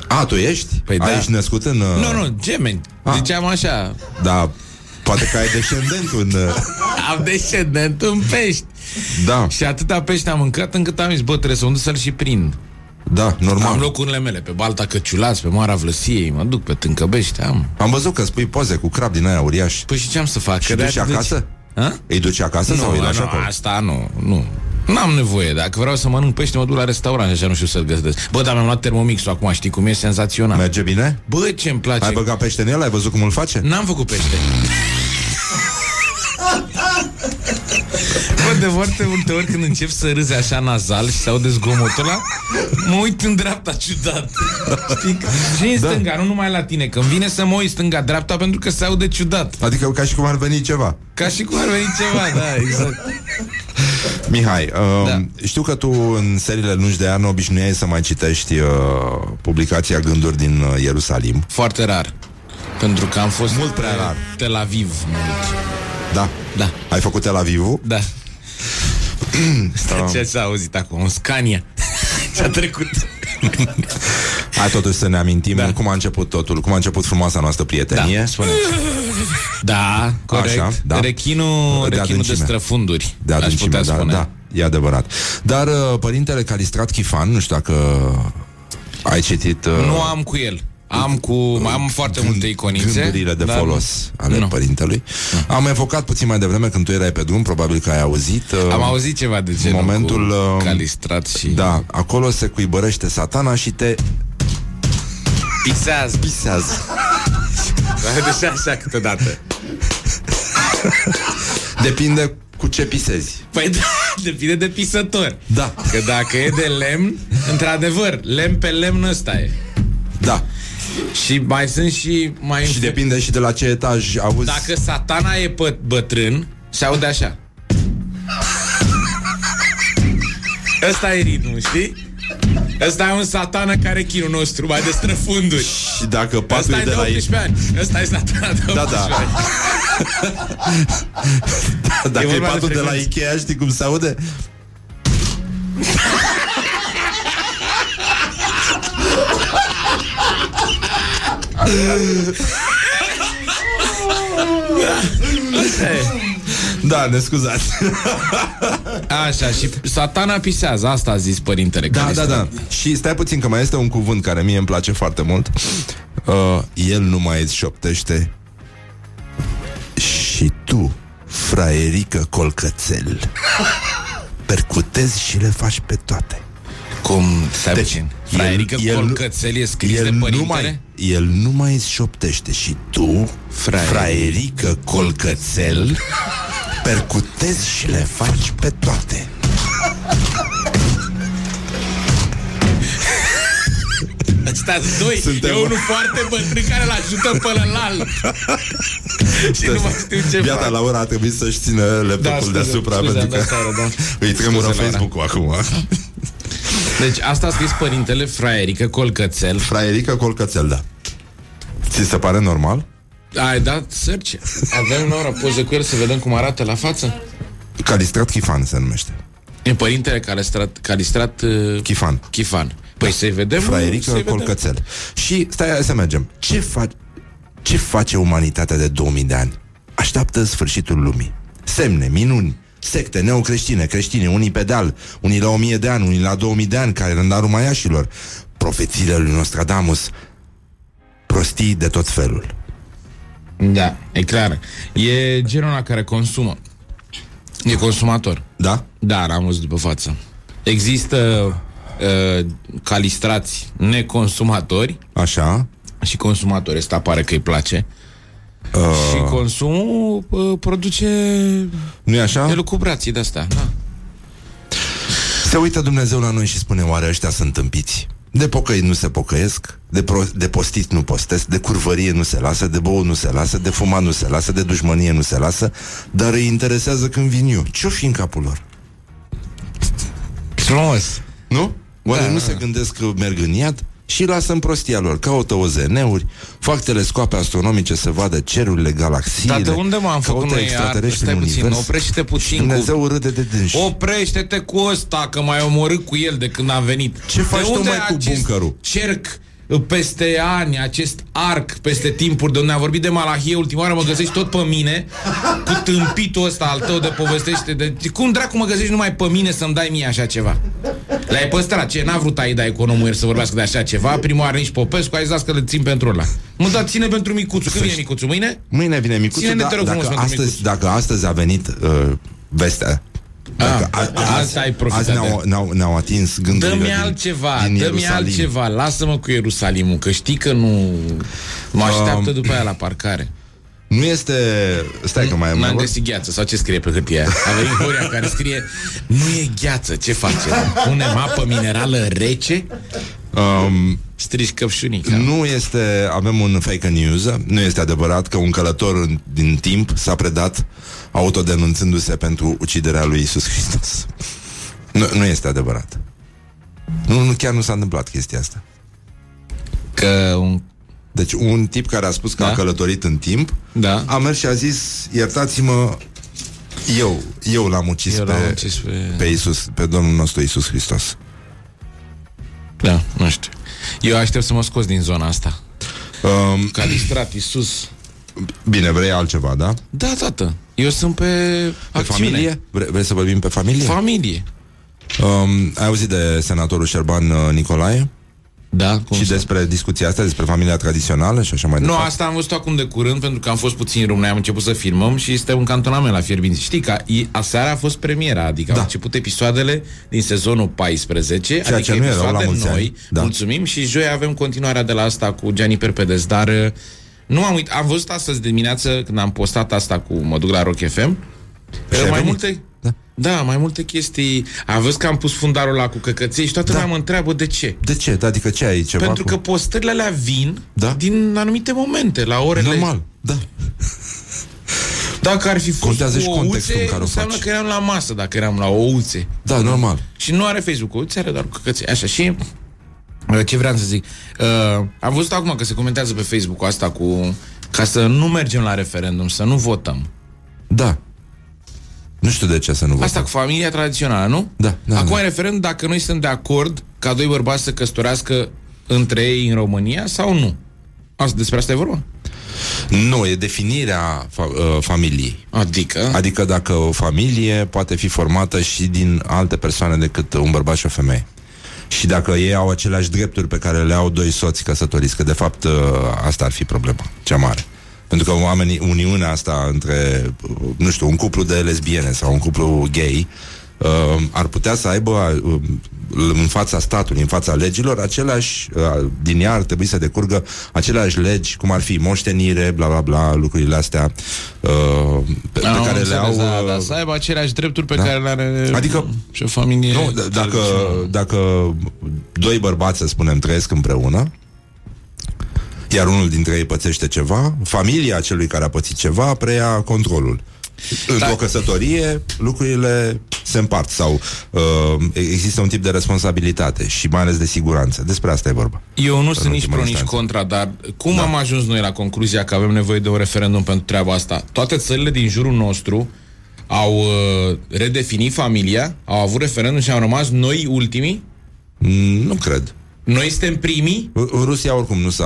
A, tu ești? Păi ai da. ești născut în... Uh, Nu, nu, gemeni. Ah. Ziceam așa. Da, poate că ai descendentul în... Uh, Am descendent în pești. da, Și atâta pește am mâncat încât am zis, bă, trebuie să mă duc să-l și prind. da, normal. Am locurile mele, pe Balta Căciulați, pe Marea Vlăsiei, mă duc pe Tâncăbește, am. Am văzut că spui poze cu crab din aia uriaș. Păi și ce am să fac? Și Că duci de-aia te acasă? A? Îi duci acasă sau îi Nu, lași nu, acolo? asta nu, nu. N-am nevoie, dacă vreau să mănânc pește, mă duc la restaurant și așa nu știu să-l găsesc. Bă, dar mi-am luat termomixul acum, știi cum e senzațional. Merge bine? Bă, ce-mi place. Ai băgat pește în el? Ai văzut cum îl face? N-am făcut pește. Bă, de foarte multe ori când încep să râzi așa nazal și se aude zgomotul ăla, mă uit în dreapta ciudat. Știi? Și în Da. stânga, nu numai la tine. Când vine să mă uit stânga-dreapta pentru că se aude ciudat. Adică ca și cum ar veni ceva. Ca și cum ar veni ceva, da, exact. Mihai, uh, Da. știu că tu în seriile lungi de an obișnuiai să mai citești uh, publicația Gânduri din uh, Ierusalim. Foarte rar. Pentru că am fost Mult prea pe rar. Tel Aviv mult. Da. Da. Ai făcut Tel Avivul? Da. Ce s-a auzit acum? Un Scania. Ce-a trecut. Hai totuși să ne amintim Da. cum a început totul, cum a început frumoasa noastră prietenie. Da, spune. Da, corect. Așa, da. Rechinul, De rechinul de adâncime. străfunduri. De aș adâncime, putea da, spune. da, e adevărat. Dar uh, părintele Calistrat Chifan, nu știu dacă ai citit... Uh, Nu am cu el. Am cu am foarte multe iconițe. Gândurile de dar folos ale nu. părintelui. Am evocat puțin mai devreme când tu erai pe drum, probabil că ai auzit. uh, Am auzit ceva de genul momentul, cu uh, calistrat și Da, acolo se cuibărește satana și te pisează. pisează. Deci așa câteodată. Depinde cu ce pisezi. Păi da, depinde de pisător. Da. Că dacă e de lemn, într-adevăr, lemn pe lemn ăsta e. Da. Și mai sunt și mai Și depinde și de la ce etaj auzi. Dacă satana e pă- bătrân, se aude așa. Ăsta e ritmul, știi? Ăsta e un satană care e chinul nostru, mai de străfunduri. Și dacă patul Ăsta e e de de la 18 ani. Ăsta e satana de 18 Da, da. ani. Dacă e, vorba de patul de la frecvență. Ikea, știi cum se aude? Da, ne scuzați. Așa, și satana pisează, asta a zis părintele. Da, care da, este- da. Și stai puțin că mai este un cuvânt care mie îmi place foarte mult. Uh, el nu mai îți șoptește Și tu, fraierică colcățel, percutezi și le faci pe toate. Cum, stai Deci, puțin. el- Fraerică el- Colcățel e scris de El nu, părintele? mai, el nu mai șoptește și tu, Fraier. fraierică colcățel, percutezi și le faci pe toate. Ăsta doi, Suntem- e unul foarte bătrân care îl ajută pe ălalt. și nu mai știu ce Viața fac. Laura a trebuit să-și țină laptopul Da, scuze, deasupra scuze, pentru am că dat seara, da. îi tremură Scuze, Laura. Facebook-ul acum. Deci asta a scris părintele Fraierică Colcățel. Fraierică colcățel, da. Ți se pare normal? Ai dat search? Avem, Laura, poze cu el să vedem cum arată la față? Calistrat Chifan se numește. E părintele Calistrat, Calistrat uh, Chifan. Chifan. Păi să-i vedem. Fraierică să-i vedem. colcățel. Și stai hai să mergem. Ce, fa- ce face umanitatea de 2000 de ani? Așteaptă sfârșitul lumii. Semne, minuni, secte neocreștine, creștine, unii pe deal, unii la 1000 de ani, unii la 2000 de ani, calendarul maiașilor, profețiile lui Nostradamus, prostii de tot felul. Da, e clar. E genul ăla care consumă. E consumator. Da? Da, am văzut după față. Există uh, calistrați neconsumatori Așa. și consumatori. Asta pare că îi place. Uh, Și consumul uh, produce nu e așa? elucubrații de-astea. Da. Se uită Dumnezeu la noi și spune Oare ăștia sunt tâmpiți? De pocăi nu se pocăiesc, de, pro- de postit nu postesc, de curvărie nu se lasă, de bou nu se lasă, de fumat nu se lasă, de dușmănie nu se lasă, dar îi interesează când vin eu. Ce-o fi în capul lor? Frumos. Nu? Oare Da, nu da, se gândesc că merg în iad? Și lasă în prostia lor, caută OZN-uri, fac telescoape astronomice să vadă cerurile, galaxiile. Dar de unde m-am făcut caută noi extraterestri Stai în puțin, univers. oprește-te puțin Și Dumnezeu râde de dânsi. Oprește-te cu ăsta, că m-ai omorât cu el de când a venit. Ce faci de tu, unde mai, cu acest buncărul? cerc uh, peste ani, acest arc peste timpuri de unde a vorbit de Malahie ultima oară, mă găsești tot pe mine cu tâmpitul ăsta al tău de povestește de... Cum dracu mă găsești numai pe mine să-mi dai mie așa ceva? L-ai păstrat, ce? N-a vrut Aida economul ieri să vorbească de așa ceva Prima oară nici Popescu, ai zis las că le țin pentru ăla Mă, dar ține pentru micuțu, când vine micuțu? Mâine? Mâine vine micuțul, Ține-ne, da, te rog frumos, dacă, pentru astăzi, micuțul. dacă astăzi a venit uh, vestea dacă Ah, asta ai profitat azi ne-au, de- ne-au, ne-au atins gândurile Dă-mi din, altceva, din dă-mi Ierusalim. altceva Lasă-mă cu Ierusalimul Că știi că nu Mă așteaptă Um, după aia la parcare Nu este... Stai că mai mai N-am vor- găsit gheață Sau ce scrie pe hârtie aia? A venit Horia care scrie Nu e gheață, ce face? Punem apă minerală rece? um, Strici căpșunica Nu este, avem un fake news, nu este adevărat că un călător în- din timp s-a predat autodenunțându-se pentru uciderea lui Isus Hristos. Nu, nu este adevărat. Nu, nu, chiar nu s-a întâmplat chestia asta. Că un... Deci un tip care a spus că Da. a călătorit în timp Da a mers și a zis, iertați-mă, eu, eu l-am ucis, Eu pe, l-am ucis pe- pe Isus, pe Domnul nostru Isus Hristos. Da, nu știu Eu aștept să mă scos din zona asta Um, Calistrat, Isus bine, vrei altceva, da? Da, tată Eu sunt pe, Pe acțiune. familie? Vre, vrei să vorbim pe familie? Familie um, ai auzit de senatorul Șerban uh, Nicolae? Da, cum și să- despre discuția asta, despre familia tradițională și așa mai Nu, departe? asta am văzut acum de curând Pentru că am fost puțin rum Noi am început să filmăm Și este un cantonament la Fierbinți Știi că i- aseară a fost premiera Adică da. Da. au început episoadele din sezonul 14 Ceea Adică ce nu erau la episoade mulți ani. noi Da. Mulțumim Și joi avem continuarea de la asta Cu Gianni Perpedes Dar uh, nu am uitat Am văzut astăzi dimineață Când am postat asta cu Mă duc la Rock FM Și ai mai venit. multe Da. da, mai multe chestii. Am văzut că am pus fundarul la cu căcăței și toată Da. lumea mă întreabă de ce. De ce? Adică ce ai ceva Pentru cu... că postările alea vin Da. din anumite momente, la orele... Normal, da. Dacă ar fi fost Contează cu și contextul ouțe, în care o înseamnă faci. că eram la masă, dacă eram la ouțe. Da, normal. Și nu are Facebook ouțe, are doar căcăței. Așa, și... uh, Ce vreau să zic? Uh, am văzut acum că se comentează pe Facebook cu asta cu... Ca să nu mergem la referendum, să nu votăm. Da. Nu știu de ce să nu votăm. Asta cu familia tradițională, nu? Da, da, Acum da. e referendum dacă noi suntem de acord ca doi bărbați să căsătorească între ei în România sau nu. Asta, despre asta e vorba? Nu, e definirea fa- uh, familiei. Adică... Adică dacă o familie poate fi formată și din alte persoane decât un bărbat și o femeie. Și dacă ei au aceleași drepturi pe care le au doi soți căsătoriți, că de fapt uh, asta ar fi problema cea mare. Pentru că oamenii, uniunea asta între, uh, nu știu, un cuplu de lesbiene sau un cuplu gay uh, ar putea să aibă uh, în fața statului, în fața legilor, aceleași, uh, din ea ar trebui să decurgă aceleași legi, cum ar fi moștenire, bla bla bla, lucrurile astea uh, pe, pe Am care le înțeles, au... Da, uh, da, să aibă aceleași drepturi pe da. care le are Adică- și o familie. Nu, d- dacă, dacă doi bărbați, să spunem, trăiesc împreună, iar unul dintre ei pățește ceva, familia celui care a pățit ceva preia controlul. Într-o Da. căsătorie, lucrurile se împart sau uh, există un tip de responsabilitate și mai ales de siguranță. Despre asta e vorba. Eu nu sunt nici ultima pro, nici instanță. contra, dar cum da. am ajuns noi la concluzia că avem nevoie de un referendum pentru treaba asta? Toate țările din jurul nostru au uh, redefinit familia, au avut referendum și au rămas noi ultimii? Mm, nu cred. Noi suntem primii? Ru- Rusia oricum nu s-a...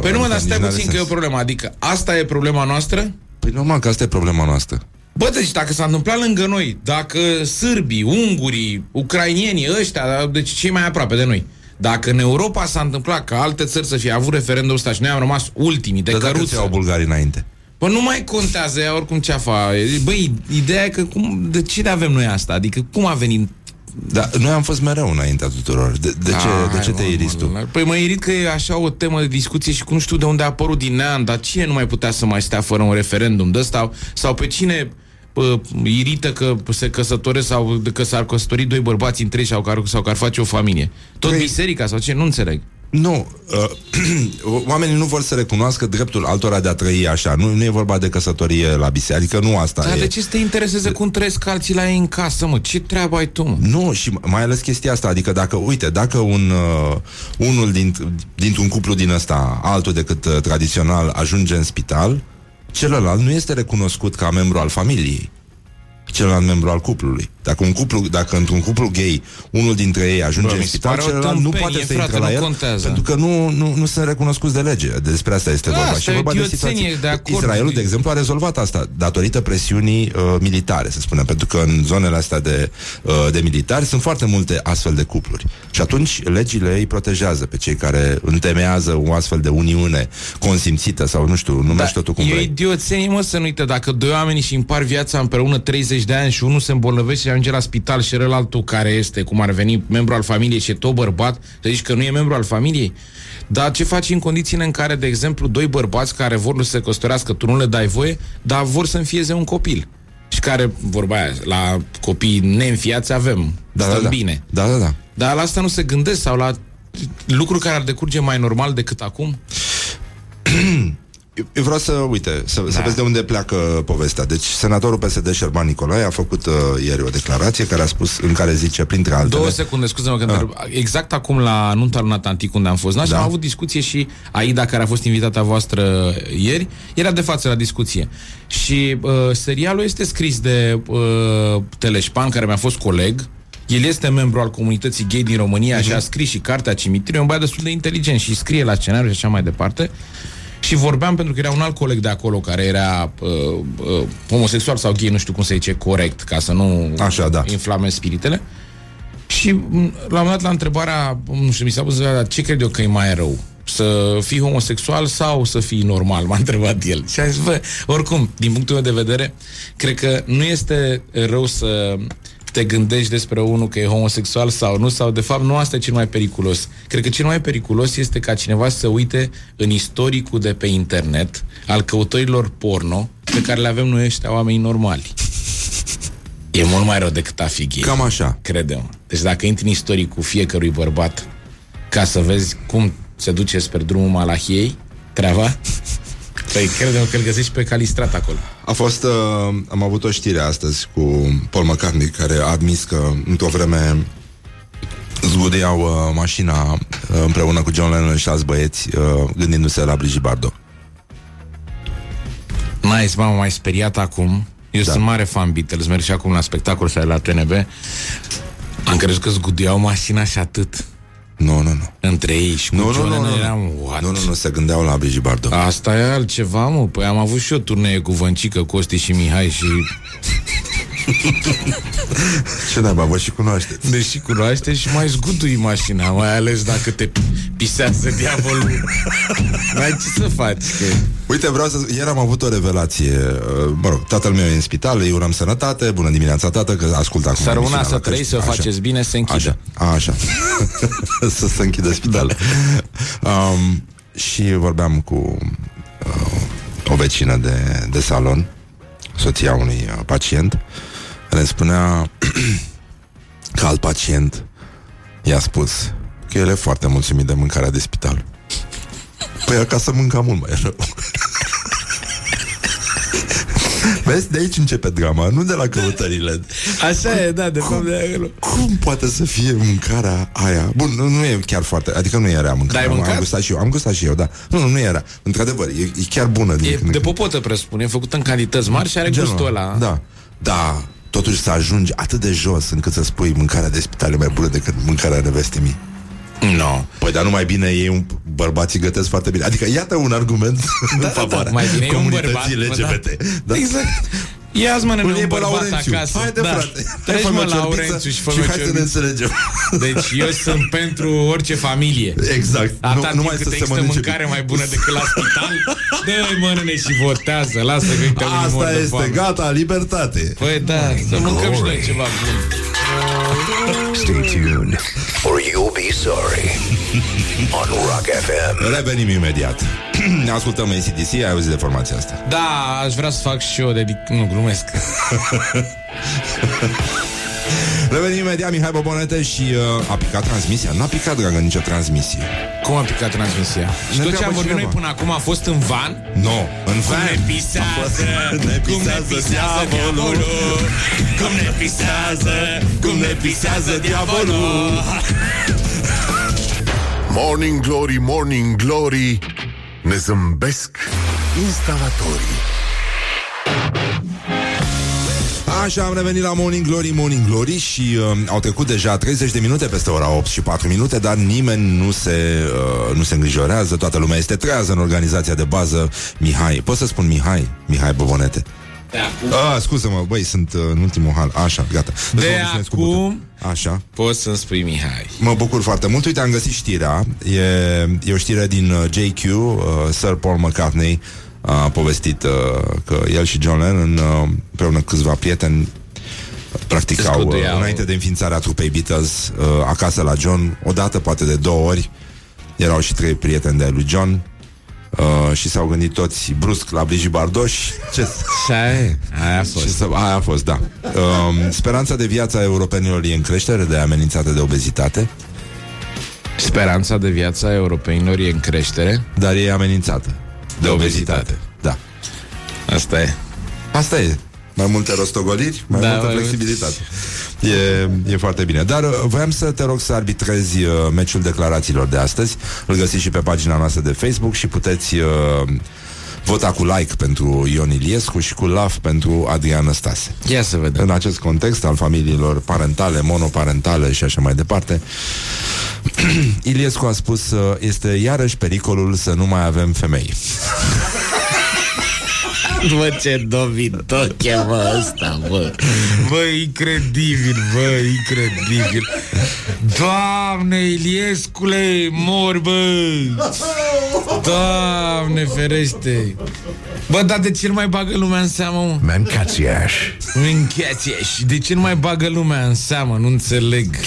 Păi nu mă, adică dar stai nici n-are puțin că e o sens. problemă. Adică asta e problema noastră? Păi normal că asta e problema noastră. Bă, deci dacă s-a întâmplat lângă noi, dacă sârbii, ungurii, ucrainienii, ăștia, deci cei mai aproape de noi, dacă în Europa s-a întâmplat ca alte țări să fie avut referendum ăsta și noi am rămas ultimii de Dar dacă căruță, ți au bulgarii înainte? Bă, nu mai contează ea oricum ce afa. Băi, ideea e că cum, de ce avem noi asta? Adică cum a venit? Da, noi am fost mereu înaintea tuturor. De, de ce, Ah, de ce hai, te mă, iriți tu? mă, Păi mă irit că e așa o temă de discuție și cu nu știu de unde a apărut din neam, dar cine nu mai putea să mai stea fără un referendum de ăsta? Sau pe cine pă, irită că se căsătoresc sau de că s-ar căsători doi bărbați între ei sau că ar, sau că ar face o familie? Tot Păi- biserica sau ce? Nu înțeleg. Nu, uh, oamenii nu vor să recunoască dreptul altora de a trăi așa. Nu, nu e vorba de căsătorie la biserică, nu asta Dar e. de ce să te intereseze cum trăiesc alții la ei în casă, mă? Ce treabă ai tu, mă? Nu, și mai ales chestia asta, adică dacă, uite, dacă un, uh, unul dint, dintr-un cuplu din ăsta, altul decât uh, tradițional, ajunge în spital, celălalt nu este recunoscut ca membru al familiei celălalt membru al cuplului. Dacă un cuplu, dacă într-un cuplu gay, unul dintre ei ajunge Bă, în mi se spital, pare o celălalt nu tâmpenie, poate să frate, intre la nu el, contează. pentru că nu, nu, nu sunt recunoscuți de lege. Despre asta este Da, vorba. asta Și e e vorba de idioțenie, situații. de acord. Israelul, de exemplu, a rezolvat asta datorită presiunii uh, militare, să spunem, pentru că în zonele astea de, uh, de militari sunt foarte multe astfel de cupluri. Și atunci legile îi protejează pe cei care întemeiază o astfel de uniune consimțită sau, nu știu, numește totul cum Da, e o vrei. idioțenie, mă, să nu uite, dacă doi oameni și împar viața împreună 30 de ani și unul se îmbolnăvește și ajunge la spital și altul care este, cum ar veni, membru al familiei și e tot bărbat, să zici că nu e membru al familiei? Dar ce faci în condițiile în care, de exemplu, doi bărbați care vor să se căsătorească, tu nu le dai voie, dar vor să înfieze un copil? Și care, vorba aia, la copii neînfiați avem, Da, stăm da, da. bine. Da, da, da. Dar la asta nu se gândesc sau la lucruri care ar decurge mai normal decât acum? Eu- Eu vreau să, uite, să, da. să vezi de unde pleacă povestea. Deci, senatorul PSD Șerban Nicolae a făcut uh, ieri o declarație care a spus, în care zice, printre altele... Două secunde, scuze-mă că întreb. Exact acum la nunta lui Natantic unde am fost, n-așa, Da. am avut discuție și Aida, care a fost invitata voastră ieri, era de față la discuție. Și uh, serialul este scris de uh, Teleșpan, care mi-a fost coleg, el este membru al comunității gay din România și a scris și cartea Cimitirul, e un băiat destul de inteligent și scrie la scenariu și așa mai departe. Și vorbeam pentru că era un alt coleg de acolo care era uh, uh, homosexual sau gay, nu știu cum se zice corect, ca să nu Așa, da. inflame spiritele. Și m, la un moment dat la întrebarea, nu știu, mi s-a pus "Dar ce cred eu că e mai rău? Să fii homosexual sau să fii normal? M-a întrebat el. Și am zis, bă, oricum, din punctul meu de vedere, cred că nu este rău să te gândești despre unul că e homosexual sau nu, sau de fapt nu asta e cel mai periculos. Cred că cel mai periculos este ca cineva să se uite în istoricul de pe internet al căutărilor porno pe care le avem noi ăștia oamenii normali. E mult mai rău decât a fi gay. Cam așa. Credem. Deci dacă intri în istoricul fiecărui bărbat ca să vezi cum se duce spre drumul Malahiei, treaba, păi credem că îl găsești pe Calistrat acolo. A fost, uh, am avut o știre astăzi cu Paul McCartney care a admis că într-o vreme zgudeau uh, mașina uh, împreună cu John Lennon și alți băieți uh, gândindu-se la Brigitte Bardot. Nice, mamă, mai speriat acum. Eu Da. sunt mare fan Beatles, merg și acum la spectacol sau la TNB. Am crezut că zgudeau mașina și atât. Nu, nu, nu. Între ei și cu Nu, nu, John nu, Lennon nu. eram, what? Nu, nu, nu, se gândeau la Brigitte Bardot. Asta e altceva, mă. Păi am avut și o turnee cu Văncică, Costi și Mihai și... Ce naiba, vă și cunoașteți. Deși cunoaște și mai zgudui mașina, mai ales dacă te pisează diavolul. Mai ce să faci? Că... Uite, vreau să... Ieri am avut o revelație. uh, Mă rog, tatăl meu e în spital, îi urăm sănătate. Bună dimineața, tată, că ascultă acum. Să rămână emisiunea să la trăi, Căști. să Așa. faceți bine, să închidă. Așa, așa. să se închidă spitalul. um, și vorbeam cu uh, o vecină de, de salon, soția unui uh, pacient, care îmi spunea că alt pacient i-a spus că el e foarte mulțumit de mâncarea de spital. Păi acasă mânca mult mai rău. Vezi, de aici începe drama, nu de la căutările. Așa e, da, de fapt de acolo. Cum poate să fie mâncarea aia? Bun, nu, nu e chiar foarte... Adică nu era mâncarea. Dar ai am, mâncat? am gustat și eu, am gustat și eu, da. Nu, nu, nu era. Într-adevăr, e, e chiar bună. Din E când în de când. popotă, presupun, e făcută în cantități mari și are Genul gustul ăla. ăla. Da. Da, totuși să ajungi atât de jos încât să spui mâncarea de spital e mai bună decât mâncarea nevestei mii. No. Păi, dar nu mai bine ei un bărbații gătesc foarte bine. Adică iată un argument da, în favoarea Mai bine e un comunității bărbat, mă, LGBT. Da. Exact. Ia-ți mă, nene, Îl iei un pe bărbat Laurențiu. acasă. Haide, da. frate. Treci Hai, mă fă-mi o la ciorbiță Laurențiu și fă și o hai să ne ciorbiță. înțelegem. Deci eu sunt pentru orice familie. Exact. Atâta nu, numai timp să cât se există mănânce mâncare mai bună decât la spital, dă-i mă, nene, și votează. Lasă că uite unii mor Asta de este, foame. gata, libertate. Păi da, să mâncăm și noi ceva bun. Stay tuned, or you'll be sorry. On Rock FM. Revenim imediat. Ne ascultăm ACDC, ai auzit de formația asta. Da, aș vrea să fac și eu de... Nu, glumesc. Revenim imediat, Mihai Bobonete și uh, a picat transmisia. N-a picat, dragă, nicio transmisie. Cum a picat transmisia? Și tot ce întreabă am vorbit noi cineva. până acum a fost în van? No, în Cum van. ne pisează, Ne cum ne pisează pisează diavolul. diavolul, cum ne pisează, cum ne pisează diavolul. Morning Glory, Morning Glory Ne zâmbesc instalatorii Așa am revenit la Morning Glory, Morning Glory și uh, au trecut deja 30 de minute peste ora 8 și 4 minute, dar nimeni nu se, uh, nu se îngrijorează, toată lumea este trează în organizația de bază. Mihai, pot să spun Mihai? Mihai Bobonete. De acum, Ah, scuză-mă, băi, sunt uh, în ultimul hal. Așa, gata. Deci De mă obișnuiesc cu acum- buton. Așa. poți să-mi spui Mihai. Mă bucur foarte mult. Uite, am găsit știrea. E, e o știre din uh, JQ. Uh, Sir Paul McCartney a povestit uh, că el și John Lennon, uh, împreună cu câțiva prieteni, practic Se au, uh, scuduiau. înainte de înființarea trupei Beatles, uh, acasă la John, o dată, poate de două ori, erau și trei prieteni de lui John, Uh, și s-au gândit toți brusc la Brigitte Bardot și ce, Așa e, aia a și fost. să, aia a fost, da. Um, speranța de viață a europenilor e în creștere de amenințată de obezitate, Speranța de viață a europenilor e în creștere. dar e amenințată de, De obezitate. obezitate. Da. Asta e. Asta e. Mai multe rostogoliri, mai Da, multă mai flexibilitate. E, e foarte bine. Dar uh, voiam să te rog să arbitrezi uh, meciul declarațiilor de astăzi. Îl găsiți și pe pagina noastră de Facebook și puteți uh, vota cu like pentru Ion Iliescu și cu love pentru Adrian Stase. Ia să vedem. În acest context al familiilor parentale, monoparentale și așa mai departe, Iliescu a spus uh, este iarăși pericolul să nu mai avem femei. Bă, ce dovidoc e, bă, ăsta, bă. Bă, incredibil, bă, incredibil. Doamne, Iliescule, mor, bă. Doamne, ferește. Bă, dar de ce nu mai bagă lumea în seamă, mă? Mancațiaș. Încheați De ce nu mai bagă lumea în seamă? Nu înțeleg.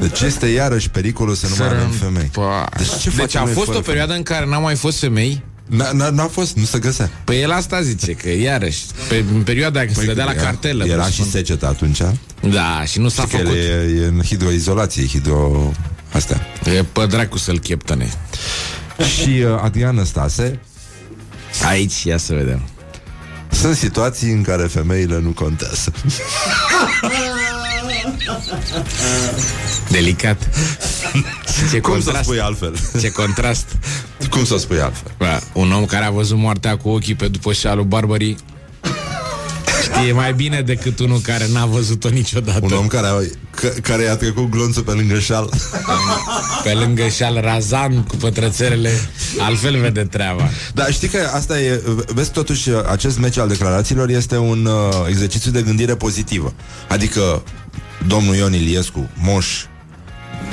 Deci este iarăși pericolul să nu mai avem femei. Pa. Deci ce deci facem a noi fost fără o perioadă în care n-au mai fost femei N-a, n-a, n-a fost, nu se găsea. Păi el asta zice, că iarăși Pe, În perioada când se dădea la Era- cartelă Era și presupun. secetă atunci. Da, și nu s-a Știi că făcut el e, e în hidroizolație, hidro... Astea. E pe dracu să-l cheptăne și uh, Adrian Stase Aici, ia să vedem sunt situații în care femeile nu contează. Delicat Ce Cum să contrast spui altfel? Ce contrast Cum să spui altfel? Bă, Un om care a văzut moartea cu ochii pe după șalul Barbării E mai bine decât unul care n-a văzut-o niciodată. Un om care, a, c- care i-a trecut glonțul pe lângă șal. Pe lângă șal razan cu pătrățelele, altfel vede treaba. Dar știi că asta e, vezi totuși, acest meci al declarațiilor este un uh, exercițiu de gândire pozitivă. Adică domnul Ion Iliescu, moș,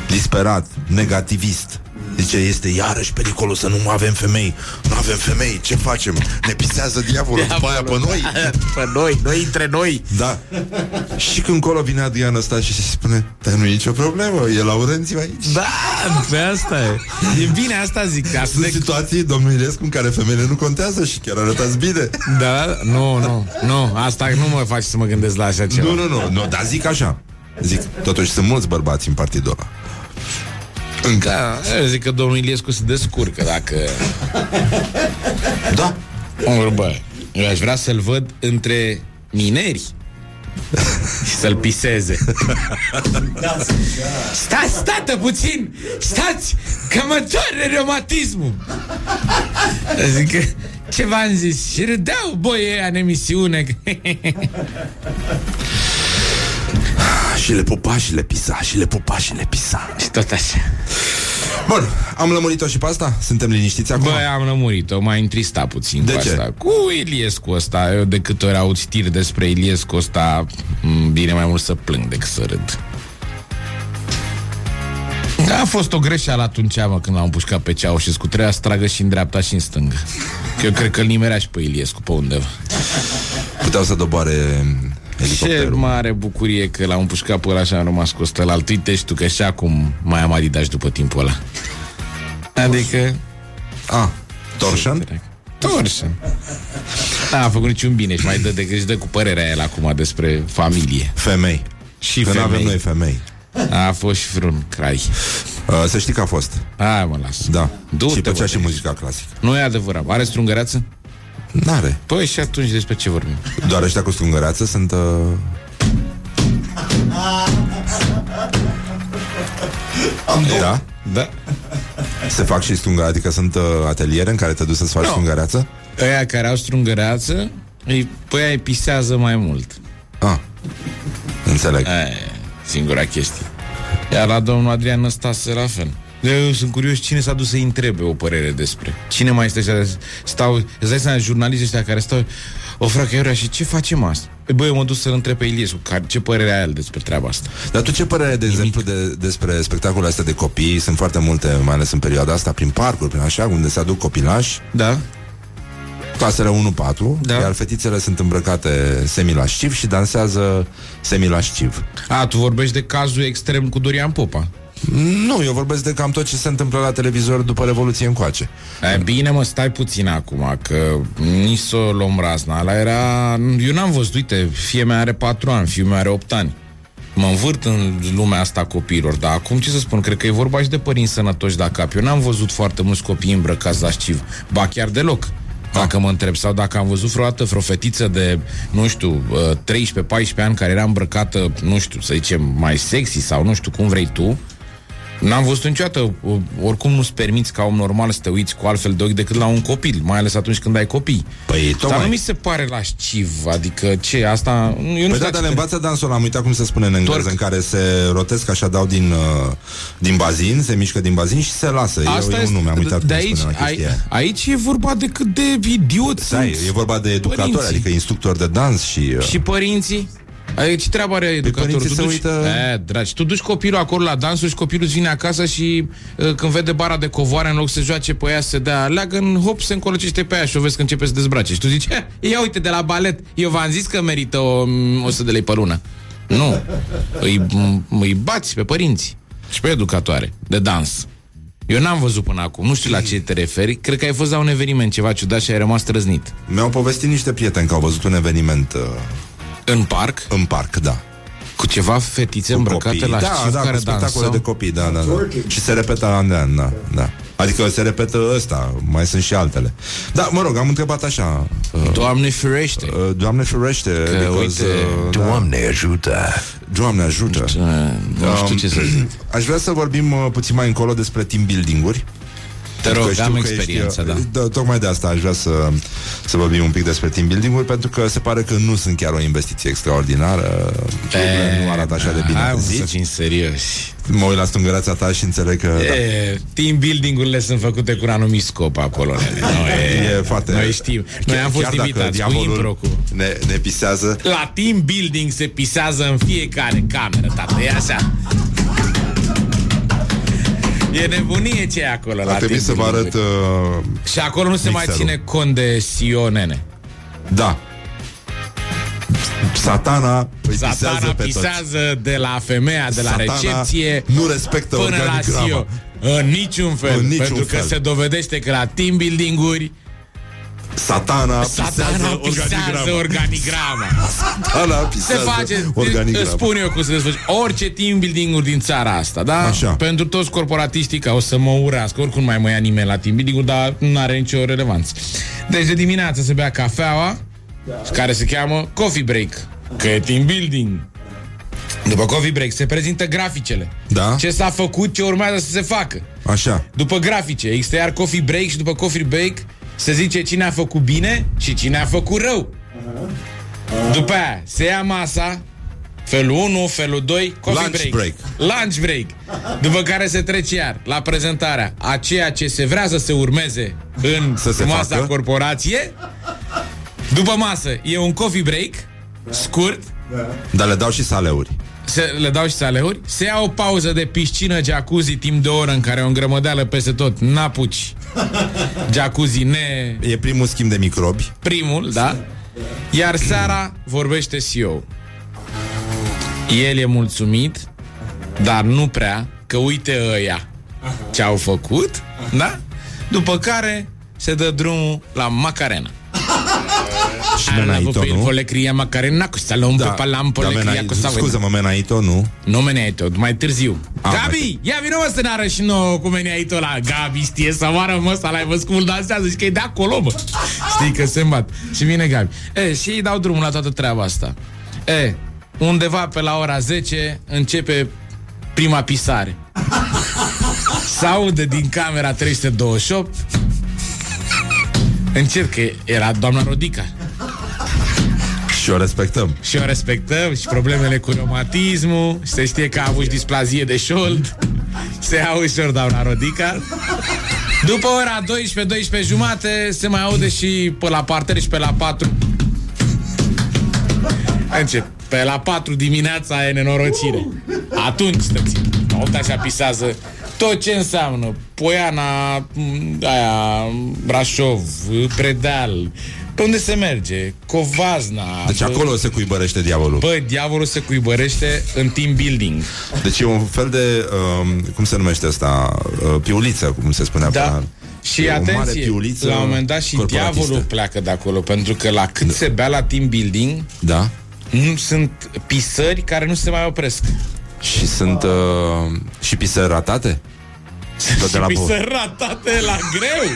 disperat, negativist, Zice, este iarăși pericolul să nu mai avem femei Nu avem femei, ce facem? Ne pisează diavolul după aia pe noi Pe noi, noi între noi. Da Și când colo vine Adrian ăsta și se spune Dar nu e nicio problemă, e Laurențiu aici Da, pe asta e. E bine, asta zic. Asta Sunt de... situații, domnul Ilescu, în care femeile nu contează și chiar arătați bine Da, nu, nu, nu, asta nu mă face să mă gândesc la așa ceva. Nu, nu, nu, nu, dar zic așa Zic, totuși sunt mulți bărbați în partidul ăla Încă Da, eu zic că domnul Iliescu se descurcă dacă... Da, Or, bă, eu aș vrea să-l văd între mineri și să-l piseze. Stați, stată puțin! Stați! Că mă doare reumatismul! Zic că, ce v-am zis? Și râdeau boie în emisiune. Și le pupa și le pisa Și le pupa și le pisa și tot așa. Bun, am lămurit-o și pe asta? Suntem liniștiți acum? Băi, am lămurit-o, m-a întristat puțin De cu ce? asta. Cu Iliescu ăsta, eu de câte ori aud știri despre Iliescu ăsta, m, bine mai mult să plâng decât să râd. A fost o greșeală atunci, mă, când l-am împușcat pe Ceaușescu. Trebuia să tragă și în dreapta și în stângă. Că eu cred că îl nimerea și pe Iliescu pe undeva. Puteau să doboare Ce elicopterul mare bucurie că l-am împușcat pe ăla și am rămas cu ăsta la alt. Uite și tu că și acum mai am Adidas după timpul ăla. Adică... Ah, Torsion? Torsion. N-a făcut niciun bine și mai dă decât își dă cu părerea el acum despre familie. Femei Și Că nu avem femei. noi femei A fost și vreun crai. uh, Să știi că a fost Hai mă, las. Da Du-te, Și plăcea bă, și de- muzica clasică Nu e adevărat. Are strungăreață? N-are Păi și atunci despre ce vorbim? Doar ăștia cu strungăreață sunt uh... Da? Da. Se fac și strungăreață Adică sunt uh, ateliere în care te duci să-ți faci Nu. strungăreață Ăia care au strungăreață, îi, pe aia îi pisează mai mult. Ah, înțeleg Aia e singura chestie. Iar la domnul Adrian Năstase la fel. Eu sunt curios cine s-a dus să-i întrebe o părere despre. Cine mai este ăștia? Stau, îți dai seama, jurnaliștii ăștia care stau o fracă Iurea, și ce facem asta? Păi, Băi, eu mă duc să-l întreb pe Iliescu, care, ce părere are el despre treaba asta? Dar tu ce părere, de exemplu, de, despre spectacolele astea de copii? Sunt foarte multe, mai ales în perioada asta, prin parcuri, prin așa, unde se aduc copilași, Da? clasele 1-4, Da. iar fetițele sunt îmbrăcate semilasciv și dansează semilasciv. A, tu vorbești de cazul extrem cu Dorian Popa. Nu, eu vorbesc de cam tot ce se întâmplă la televizor după Revoluție încoace. E, bine, mă, stai puțin acum, că nici să o luăm razna. Ala era... Eu n-am văzut, uite, fie mea are patru ani, fiul meu are 8 ani. Mă învârt în lumea asta a copiilor, dar acum ce să spun, cred că e vorba și de părinți sănătoși la cap. Eu n-am văzut foarte mulți copii îmbrăcați lasciv, ba chiar deloc. Dacă mă întreb, sau dacă am văzut vreodată vreo fetiță de, nu știu, uh, 13-14 ani care era îmbrăcată, nu știu, să zicem, mai sexy sau nu știu cum vrei tu, N-am văzut niciodată, o- oricum nu-ți permiți ca om normal să te uiți cu altfel de ochi decât la un copil, mai ales atunci când ai copii. Păi, Dar tocmai. nu mi se pare lasciv, adică ce, asta... Eu nu Păi știu da, dar le învață dansul, am uitat cum se spune în engleză, Torc. în care se rotesc așa, dau din, uh, din bazin, se mișcă din bazin și se lasă. Asta e, e un nume, am uitat de cum aici, spune la ai, chestia aia. aici e vorba de cât de idioți Da, sunt e vorba de educatori, părinții. adică instructori de dans și... Uh, Și părinții? Adică ce treabă are educatorul? părinții Tu se duci, uită- e, dragi, tu duci copilul acolo la dansuri și copilul îți vine acasă și uh, când vede bara de covoare, în loc să joace pe ea, să dea leagă în hop, se încolocește pe ea și o vezi că începe să dezbrace. Și tu zici, "Eh, ia uite de la balet, eu v-am zis că merită o, 100 de lei pe lună. Nu. Îi, îi bați pe părinți și pe educatoare de dans. Eu n-am văzut până acum, nu știu la ce te referi, cred că ai fost la un eveniment ceva ciudat și ai rămas trăznit. Mi-au povestit niște prieteni că au văzut un eveniment uh, În parc, în parc, da. cu ceva fetițe Cu îmbrăcate copii. la da, șif da, care cu spectacole dansau. de copii, da, da, da. Și se repetă an de an, da, da. Adică se repetă ăsta, mai sunt și altele. Da, mă rog, am întrebat așa, uh, Doamne ferește! uh, Doamne ferește, Că, because, uite, uh, da, Doamne ajută! Doamne ajută. Uh, nu știu ce să zic. Aș vrea să vorbim uh, puțin mai încolo despre team building-uri. Te Pentru rog, că am știu că experiență, ești, da. da. Tocmai de asta aș vrea să, să vorbim un pic despre team building-uri, pentru că se pare că nu sunt chiar o investiție extraordinară. Lucrurile nu arată așa de bine Hai, cât mă, să zici. fim serioși. Mă uit la stângăreața ta și înțeleg că... Da. E, team building-urile sunt făcute cu un anumit scop acolo. nene. No, e, E foarte... Noi știm. Noi am fost chiar dacă invitați cu diavolul impro cu... ne, ne pisează La team building se pisează în fiecare cameră, tată, e așa. E nebunie ce e acolo la Ar trebui team să vă arăt building-uri. uh, Și acolo nu se mai mixerul. ține cont de CEO, nene. Da Satana îi pisează Satana pe toți pisează de la femeia de la Satana recepție nu respectă până la organigrama. CEO. În niciun fel. În niciun pentru că fel. se dovedește că la team building-uri Satana, Satana pisează organigrama. Satana Se pisează face, îți organigrama. spun eu cum se desfășoară. Orice team building-uri din țara asta, da? Așa. Pentru toți corporatiștii, că o să mă urească, oricum nu mai mă ia nimeni la team building dar nu are nicio relevanță. Deci de dimineață se bea cafeaua, care se cheamă coffee break, că e team building. După coffee break se prezintă graficele. Da. Ce s-a făcut, ce urmează să se facă. Așa După grafice, există iar coffee break și după coffee break se zice cine a făcut bine și cine a făcut rău. După aia se ia masa, felul 1, felul 2, coffee Lunch break. Lunch break. După care se trece iar la prezentarea a ceea ce se vrea să se urmeze în Să se masa facă. corporație. După masă e un coffee break scurt, Dar le dau și saleuri se, le dau și saleuri, se ia o pauză de piscină, jacuzzi timp de o oră în care o îngrămădeală peste tot, n-apuci. Jacuzzi ne... E primul schimb de microbi primul, da? Iar seara vorbește CEO. El e mulțumit, dar nu prea, că uite ăia ce au făcut, da? După care se dă drumul la Macarena. Și Menaito, il nu? faut le cria Macarena cu salon da, pe palampo da le cria Menai- cu salon. Scuză-mă, Menaito, nu? Nu Meneaito, mai târziu. A, Gabi, mai ia vină mă să ne arăt și nouă cu Meneaito la Gabi, știe să moară mă, să l-ai văzut cum îl dansează și că e de acolo, mă. Știi că se îmbat. Și vine Gabi. E, și îi dau drumul la toată treaba asta. E, undeva pe la ora 10 începe prima pisare. Se aude din camera 328 Încep că era doamna Rodica Și o respectăm și o respectăm și problemele cu reumatismul și se știe că a avut și displazie de șold se ia ușor doamna Rodica după ora 12-12 jumate se mai aude și pe la parter și pe la 4 Încep. Pe la 4 dimineața e nenorocire. Atunci stăți. Aut așa pisează tot ce înseamnă Poiana, m, aia, Brașov, Predeal, pe unde se merge? Covazna. Deci acolo se cuibărește diavolul Bă, diavolul se cuibărește în team building. Deci e un fel de, um, cum se numește asta, uh, piuliță, cum se spunea pe Da. la... Și E o mare atenție, piuliță la un moment dat și corporatistă. diavolul pleacă de acolo, pentru că la cât se bea la team building, Da? nu sunt pisări care nu se mai opresc. Și sunt uh, și pisări ratate? Tot de la bo- Pisări ratate la greu,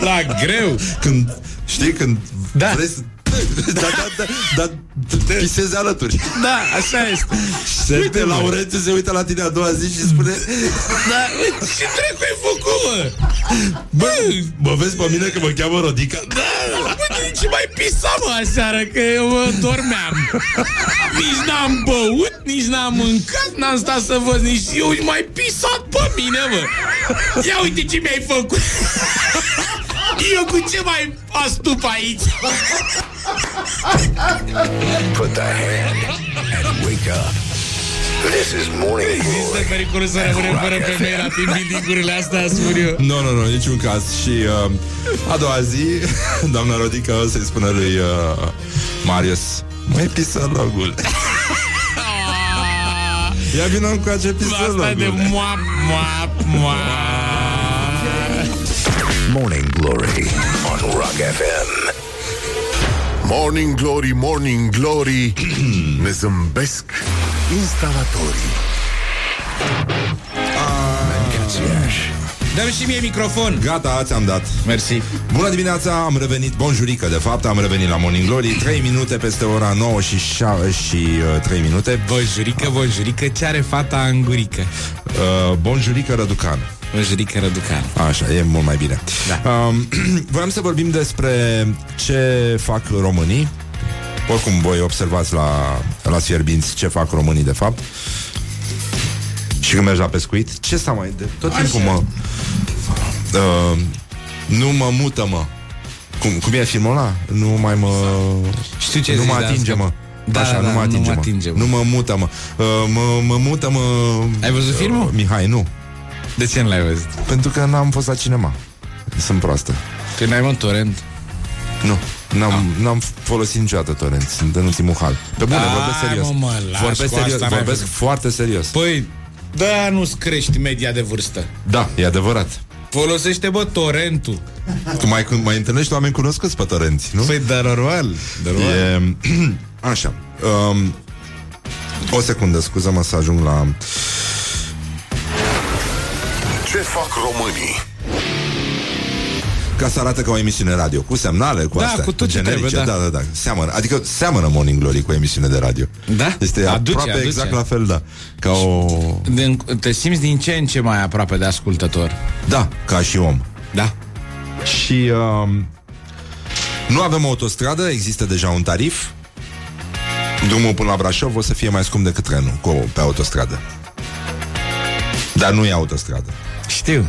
la greu. Când, știi, când Da. vrei să... Da, da, da, da, pisezi alături. Da, așa este. Se uite, Laurențiu se uită la tine a doua zi și spune Da, bă, ce dracu ai făcut, mă? Bă, mă vezi pe mine că mă cheamă Rodica? Da, bă, nici mai pisam mă, aseară, că eu mă dormeam. Nici n-am băut, nici n-am mâncat, n-am stat să văd nici eu, nici mai pisat pe mine, mă. Ia uite ce mi-ai făcut. Eu cu ce mai astup aici? Put the hand and wake up. This is Morning Există Glory. pericolul să rămânem fără femei la timp building-urile astea, spun eu. Nu, nu, nu, niciun caz Și uh, a doua zi Doamna Rodica o să-i spună lui uh, Marius Mai pisălogul Ia vină cu acel Asta e de pisălogul moap, moap, moap. Morning Glory on Rock FM. Morning Glory, Morning Glory Ne zâmbesc instalatorii Dă-mi și mie microfon. Gata, ți-am dat Mersi. Bună dimineața, am revenit, bonjurică de fapt Am revenit la Morning Glory 3 minute peste ora 9 și, 6, și uh, 3 minute Bonjurică, bonjurică, ce are fata în gurică? uh, Bonjurică Răducan Văjurică Răducan. Așa, e mult mai bine. Da. Um, voiam să vorbim despre ce fac românii. Oricum, voi observați la, la Sfierbinți ce fac românii, de fapt. Și când mergi la pescuit, ce s-a mai... De, tot timpul mă... Uh, nu mă mută, mă. Cum, cum e filmul ăla? Nu mai mă... Știu ce Nu zici, mă dar atinge, scap- mă. Da, Așa, da, nu mă nu atinge, mă mă. atinge, mă. Nu mă mută, mă. Uh, mă, mă mută, mă... Ai văzut filmul? Uh, Mihai, nu. De ce nu l-ai văzut? Pentru că n-am fost la cinema. Sunt proastă. Că n-ai mă torrent. Nu. N-am, n-am folosit niciodată torrent. Sunt în ultimul hal. Pe bune, Ai, vorbesc serios. mă, mă, lași vorbesc cu asta, serios, n-ai vorbesc văzut. foarte serios. Păi, da, nu-ți crești media de vârstă. Da, e adevărat. Folosește, bă, torentul. Tu mai, mai întâlnești oameni cunoscuți pe torenți, nu? Păi, dar normal. Dar normal. E... Așa. Um, o secundă, scuză-mă să ajung la... Ce fac românii? Ca să arate ca o emisiune radio, cu semnale, cu Da, astea. cu tot ce generice. trebuie, da. da, da, da. Seamănă. Adică seamănă Morning Glory cu o emisiune de radio. Da? Este Aduce, aproape aduce. exact la fel, da. Ca o... De, te simți din ce în ce mai aproape de ascultător. Da, ca și om. Da. Și um, nu avem autostradă, există deja un tarif. Drumul până la Brașov o să fie mai scump decât trenul cu, pe autostradă. Dar nu e autostradă. Știu.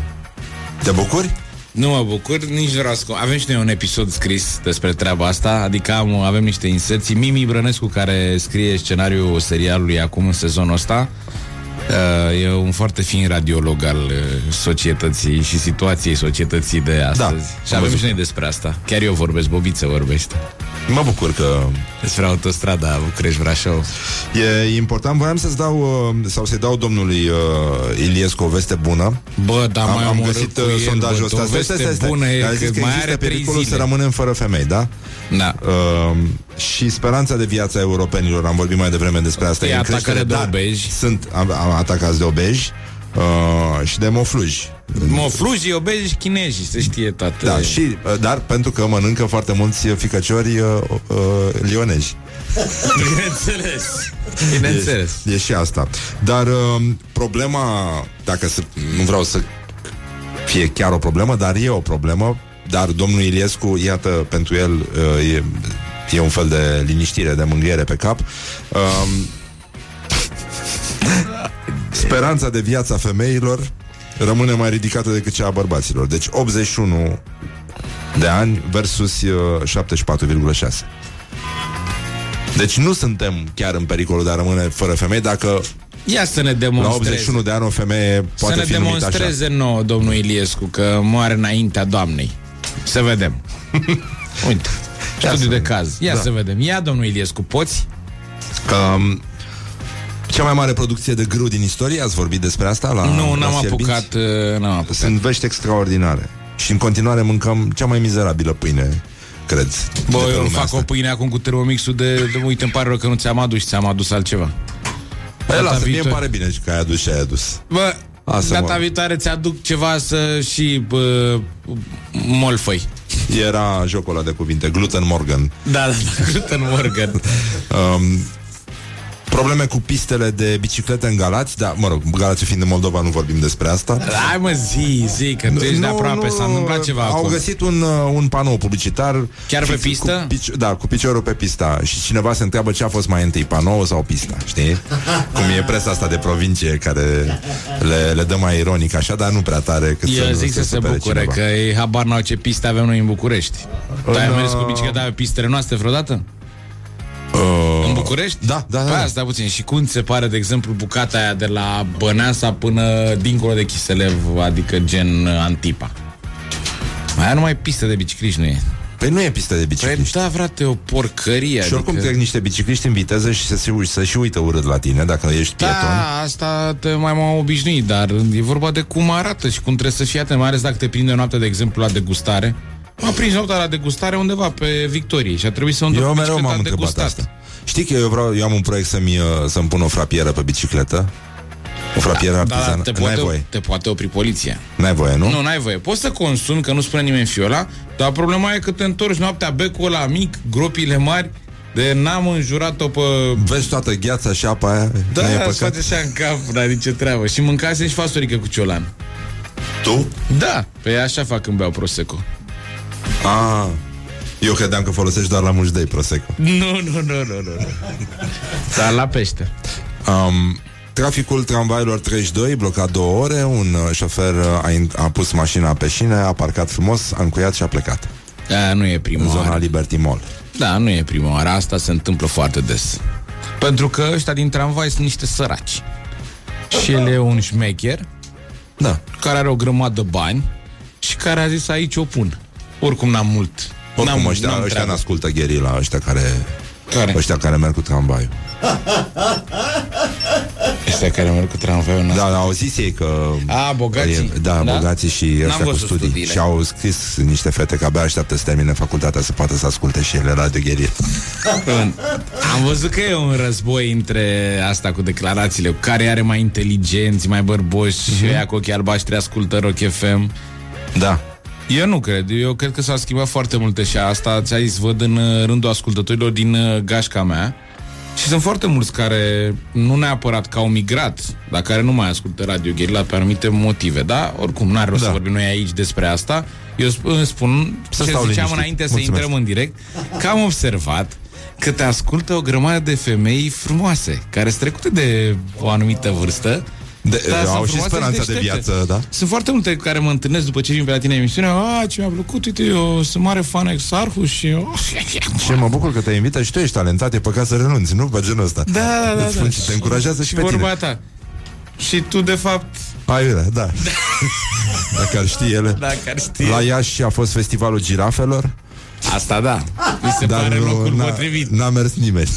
Te bucuri? Nu mă bucur, nici nu vreau să... Avem și noi un episod scris despre treaba asta, adică am, avem niște inserții. Mimi Brănescu, care scrie scenariul serialului acum în sezonul ăsta, uh, e un foarte fin radiolog al uh, societății și situației societății de astăzi. Da, și am avem văzut. și noi despre asta. Chiar eu vorbesc, Bobiță vorbește. Mă bucur că Despre autostrada București-Brașov. e important. Voiam să-ți dau, uh, sau să-i dau domnului uh, Iliescu o veste bună. Bă, dar am, mai am omorât găsit cu uh, el, sondajul bă, ăsta. o veste bună e A zis că că mai există are trei pericolul zile. să rămânem fără femei, da? Da. Uh, și speranța de viață a europenilor, am vorbit mai devreme despre asta, E e în atacare creștere, de dar obeji. Sunt am, am atacați de obeji uh, și de mofluji. Moflujii, obezi și chinezii, se știe toate. Da, și, uh, dar pentru că mănâncă foarte mulți ficăciori uh, uh, lionezi. Bineînțeles. Bineînțeles. E, e și asta. Dar uh, problema, dacă să, nu vreau să fie chiar o problemă, dar e o problemă, dar domnul Iliescu, iată, pentru el uh, e, e un fel de liniștire, de mângâiere pe cap. Um, speranța de viață a femeilor rămâne mai ridicată decât cea a bărbaților. Deci 81 de ani versus uh, 74,6. Deci nu suntem chiar în pericolul de a rămâne fără femei dacă Ia să ne la demonstreze. 81 de ani o femeie poate să ne fi numită așa. demonstreze nouă, domnul Iliescu, că moare înaintea doamnei. Să vedem. Uite, Ia studiu să de vedem. caz. Ia Da. să vedem. Ia, domnul Iliescu, poți? Um, cea mai mare producție de grâu din istorie, ați vorbit despre asta? La, nu, la n-am Fierbinți? apucat, uh, n-am apucat. Sunt vești extraordinare. Și în continuare mâncăm cea mai mizerabilă pâine, cred. de Bă, pe eu lumea fac asta. o pâine acum cu termomixul de, de... Uite, îmi pare rău că nu ți-am adus și ți-am adus altceva. Păi, Data lasă, mie îmi viitor- pare bine că ai adus și ai adus. Bă, Asta, data mă. viitoare ți-aduc ceva să și bă, molfăi. Era jocul ăla de cuvinte, Gluten Morgan. Da, da, da, Gluten Morgan. Um, probleme cu pistele de biciclete în Galați, da, mă rog, Galați fiind în Moldova, nu vorbim despre asta. Hai mă, zi, zi, că tu ești de aproape, s-a întâmplat ceva Au acolo. găsit un, uh, un panou publicitar Chiar pe fix pistă? Cu, pici- da, cu piciorul pe pista Și cineva se întreabă ce a fost mai întâi Panou sau pista, știi? Cum e presa asta de provincie Care le, le dă mai ironic așa Dar nu prea tare cât Eu să, zic să se supere bucure cineva. că ei habar n-au ce piste avem noi în București. Tu ai În, mers cu uh, bicicleta pe pistele noastre vreodată? Uh, În București? Da, da, da, Păi da. asta puțin. Și cum ți se pare, de exemplu, bucata aia de la Băneasa până dincolo de Chiselev, adică gen uh, Antipa? Aia numai pistă de bicicliști nu e. Păi nu e pistă de Păi bicicliști da, frate, o porcărie. Și oricum adică... trec niște bicicliști în viteză Și să se, ui- să și uită urât la tine Dacă ești pieton Da, asta te mai m-am obișnuit, dar e vorba de cum arată și cum trebuie să fii atent, mai ales dacă te prinde noaptea, de exemplu, la degustare. M-a prins noaptea la degustare undeva pe Victorie și a trebuit să o întorc Eu cu mereu bicicleta m-am întrebat degustat. asta Știi că eu, vreau, eu am un proiect să-mi, uh, să-mi pun o frapieră pe bicicletă O frapieră Da, da, artizană te N-ai poate, voie te poate opri poliția. N-ai voie, nu? Nu, n-ai voie. Poți să consumi, că nu spune nimeni fiola, dar problema e că te întorci noaptea becul ăla mic, gropile mari, de n-am înjurat-o pe... Vezi toată gheața și apa aia Da, n-ai îți păcat? face așa în cap, dar nicio treabă. Și mâncase și fasorică cu ciolan. Tu? Da, pe așa fac când beau Prosecco. Ah, eu credeam că folosești doar la mușdei Prosecco. Nu, nu, nu, nu, nu. nu. Dar la pește. Um, traficul tramvaiilor 32, blocat două ore, un uh, șofer uh, a, in- a pus mașina pe șine, a parcat frumos, a încuiat și a plecat. Da, nu e prima În zona oară. Liberty Mall. Da, nu e prima oară. Asta se întâmplă foarte des. Pentru că ăștia din tramvai sunt niște săraci. Și el e un șmecher Da. care are o grămadă de bani și care a zis aici o pun. Oricum n-am mult. Oricum, n-am, ăștia, n-am ăștia treabă. n-ascultă gherila, ăștia care, Care? ăștia care merg cu tramvaiul. Ăștia care merg cu tramvaiul n-a- Da, au zis ei că... A, bogații. Da, Da? bogații și N-am ăștia cu văzut studii. studiile. Și au scris niște fete că abia așteaptă să termine facultatea să poată să asculte și ele radio gheril. Am văzut că e un război între asta cu declarațiile, cu care are mai inteligenți, mai bărboși, Mhm. și ăia cu ochii albaștri ascultă Rock FM. Da. Eu nu cred. Eu cred că s-au schimbat foarte multe și asta ți-a zis, văd în uh, rândul ascultătorilor din uh, gașca mea. Și sunt foarte mulți care nu neapărat că au migrat, dar care nu mai ascultă Radio Gherila pe anumite motive, da? Oricum, n-are rost Da. să vorbim noi aici despre asta. Eu sp- îmi spun Să ce stau ziceam liniștit. înainte să Mulțumesc. intrăm în direct, că am observat că te ascultă o grămadă de femei frumoase, care sunt trecute de o anumită vârstă, De, Da, sunt au și frumoase speranța și de deștepte. viață, da? Sunt foarte multe care mă întâlnesc după ce vin pe la tine emisiunea A, ce mi-a plăcut, uite, eu sunt mare fan Exarhu și eu... Și mă bucur că te invită și tu ești talentat, e păcat să renunți, nu? Pe genul ăsta. Da, da, da, Îți da. spun și te încurajează și, și pe tine. vorba ta. Și tu, de fapt, Aiurea, da. Dacă ar ști ele. dacă ar ști... La Iași a fost festivalul girafelor, Asta da, mi se dar pare nu, locul n-a, potrivit. n-a mers nimeni.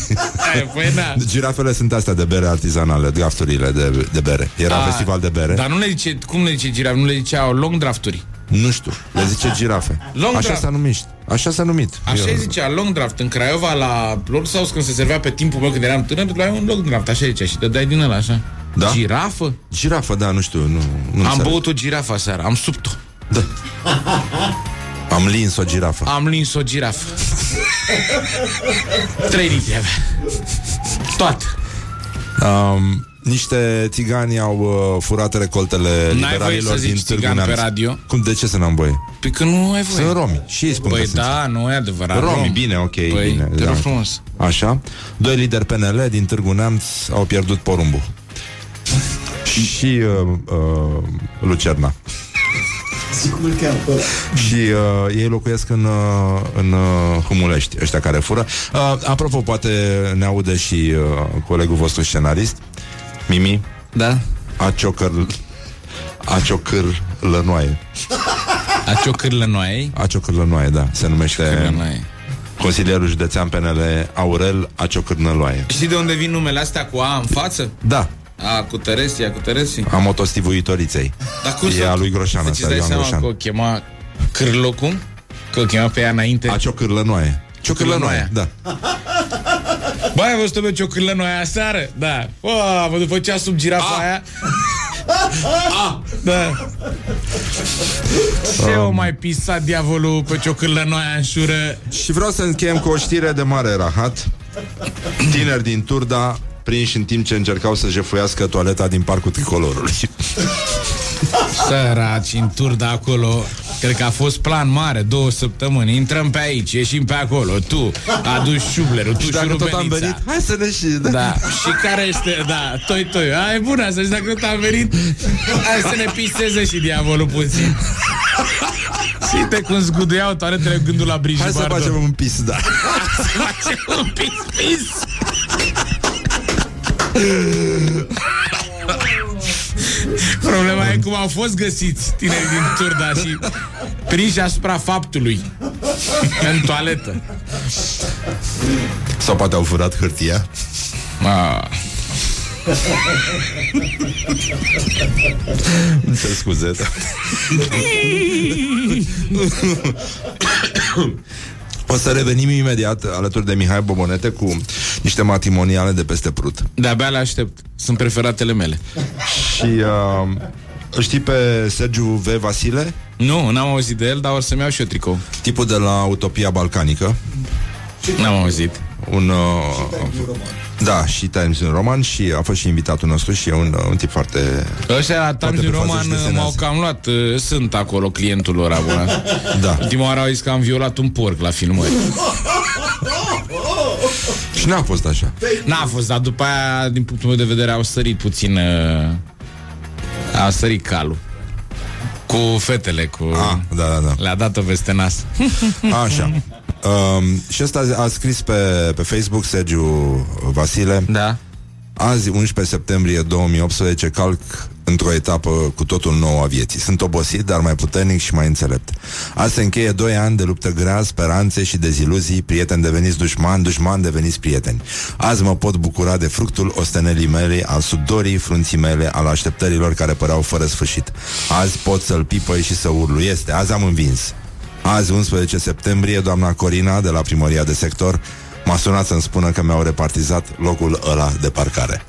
Ai, Păi da. Girafele sunt astea de bere artizanale, drafturile de, de bere. Era A, festival de bere. Dar nu le zice, cum le zice giraf? Nu le zicea long drafturi. Nu știu, le zice girafe. Long Așa draft. s-a numit. Așa s-a numit. Așa Eu- îi zicea long draft în Craiova la lor sau când se servea pe timpul meu când eram tânăr, luai un long draft, așa zicea și dădeai din ăla așa. Da? Girafă? Girafă, da, nu știu, nu, nu Am înțeleg. băut o girafă seara, am subt-o. Am lins o girafă. Am lins o girafă. Trei litri avea. Toată. Um, niște țigani au uh, furat recoltele voie liberalilor să zici din Târgu țigan pe Neamț. radio? Cum, de ce să n-am voie? Pe că nu ai voie. Sunt romi. Și ei spun că Păi sunt da, nu e adevărat. romi. rom. Bine, ok, Păi, bine. te da. rog frumos. Așa. Doi lideri PNL din Târgu Neamț au pierdut porumbul. și uh, uh, Lucerna. Cum îl cheamă pe ăla? Și uh, ei locuiesc în, uh, în uh, Humulești, ăștia care fură. Uh, apropo, poate ne aude și uh, colegul vostru scenarist, Mimi, Da? Aciocăr... Aciocăr Lănoaie. A ciocârlă noi. Aciocârlănoaie, da, se numește Ciocârlănoaie. consilierul județean PNL Aurel Aciocârnăloaie. Știi de unde vin numele astea cu A în față? Da, A, cu Teresia, cu Teresia. a motostivuitoriței. Dar cum E să- a lui Groșan Deci asta, îți dai Ioan seama Groșan. că o chema Cârlo cum? Că o chema pe ea înainte. Aciocârlănoaie. Ciocârlănoaie, da. Băi, ai văzut-o pe ciocârlă noi aseară? Da. O, vă după ce a sub girafa aia. Da. Ce o mai pisat diavolul pe ciocârlă noi în șură? Și vreau să încheiem cu o știre de mare rahat. Tineri din Turda prinși în timp ce încercau să jefuiască toaleta din parcul tricolorului. Săraci, în tur de acolo Cred că a fost plan mare, două săptămâni Intrăm pe aici, ieșim pe acolo Tu aduci șublerul, tu Și dacă tot am șurubelița. venit, hai să ne și... Da, și care este, da, toi, toi Ai bună să dacă tot am venit Hai să ne piseze și diavolul puțin Și uite cum zguduiau toaletele gândul la Brigitte Hai să Bardot. facem un pis, da. Să facem un pis-pis Problema e cum au fost găsiți tinerii din Turda și prinși asupra faptului în toaletă. Sau poate au furat hârtia. Ah. Îmi cer scuze. Da. O să revenim imediat alături de Mihai Bobonete cu niște matrimoniale de peste Prut. De-abia le aștept. Sunt preferatele mele. Și uh, îl știi pe Sergiu V. Vasile? Nu, n-am auzit de el, dar o să-mi iau și eu tricou. Tipul de la Utopia Balcanică. N-am auzit. Un... Uh, da, și Times New Roman și a fost și invitatul nostru și e un, uh, un tip foarte... Ăștia la Times pe New fază Roman și desenează. m-au cam luat. uh, Sunt acolo clientul lor acum. Da. Ultima oară au zis că am violat un porc la filmări. Și n-a fost așa. N-a fost, dar după aia, din punctul meu de vedere, au sărit puțin... Uh, au sărit calul. Cu fetele, cu... Ah, da, da, da. Le-a dat-o peste nas. Așa. Um, și ăsta a scris pe, pe Facebook Sergiu Vasile Da. Azi, 11 septembrie 2018, calc într-o etapă cu totul nouă a vieții. Sunt obosit, dar mai puternic și mai înțelept. Azi se încheie 2 ani de luptă grea, speranțe și deziluzii, prieteni deveniți dușmani, dușmani deveniți prieteni. Azi mă pot bucura de fructul ostenelii mele, al subdorii frunții mele, al așteptărilor care păreau fără sfârșit. Azi pot să-l pipăi și să urlu. Este, azi am învins. Azi, 11 septembrie, doamna Corina de la primăria de sector m-a sunat să-mi spună că mi-au repartizat locul ăla de parcare.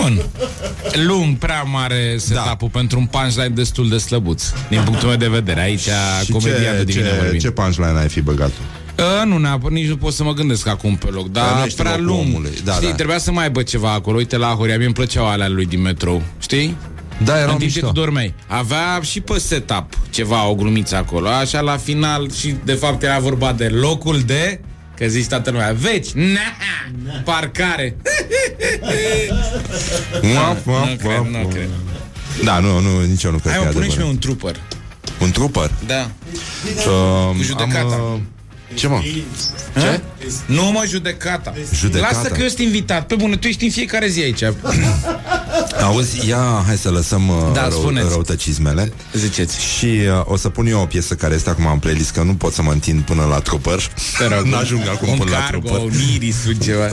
Bun. Lung, prea mare setup-ul da. pentru un punchline destul de slăbuț. Din punctul meu de vedere. Aici Și comedia de ce, divine ce, vorbind. ce punchline ai fi băgat tu? Uh, nu neapărat, nici nu pot să mă gândesc acum pe loc, Dar nu dar ești prea locul lung. omului. Da, știi, da. trebuia să mai aibă ceva acolo. Uite la Horia, mie îmi plăceau alea lui din metrou. Știi? Da, În erau timp ce mișto. tu dormeai. Avea și pe setup ceva, o glumiță acolo. Așa la final și de fapt era vorba de locul de Că zici toată lumea, veci, na, parcare. Muaf, nu muaf, cred, muaf, nu muaf. cred. Da, nu, nu, nici eu nu cred Hai că mă, e pune și mie adevărat. un trooper. Un trooper? Da. Uh, Cu judecata. Am, uh, ce mă? Ce? Nu mă, judecata. Judecata. Lasă că eu sunt invitat. Pe bună, tu ești în fiecare zi aici. Auzi, ia, hai să lăsăm uh, Da, rău, spuneți. răutăcismele Ziceți. Și uh, o să pun eu o piesă care este acum în playlist Că nu pot să mă întind până la trooper Te rog. N-ajung acum un până la cargo, trooper un iris, un ceva. uh,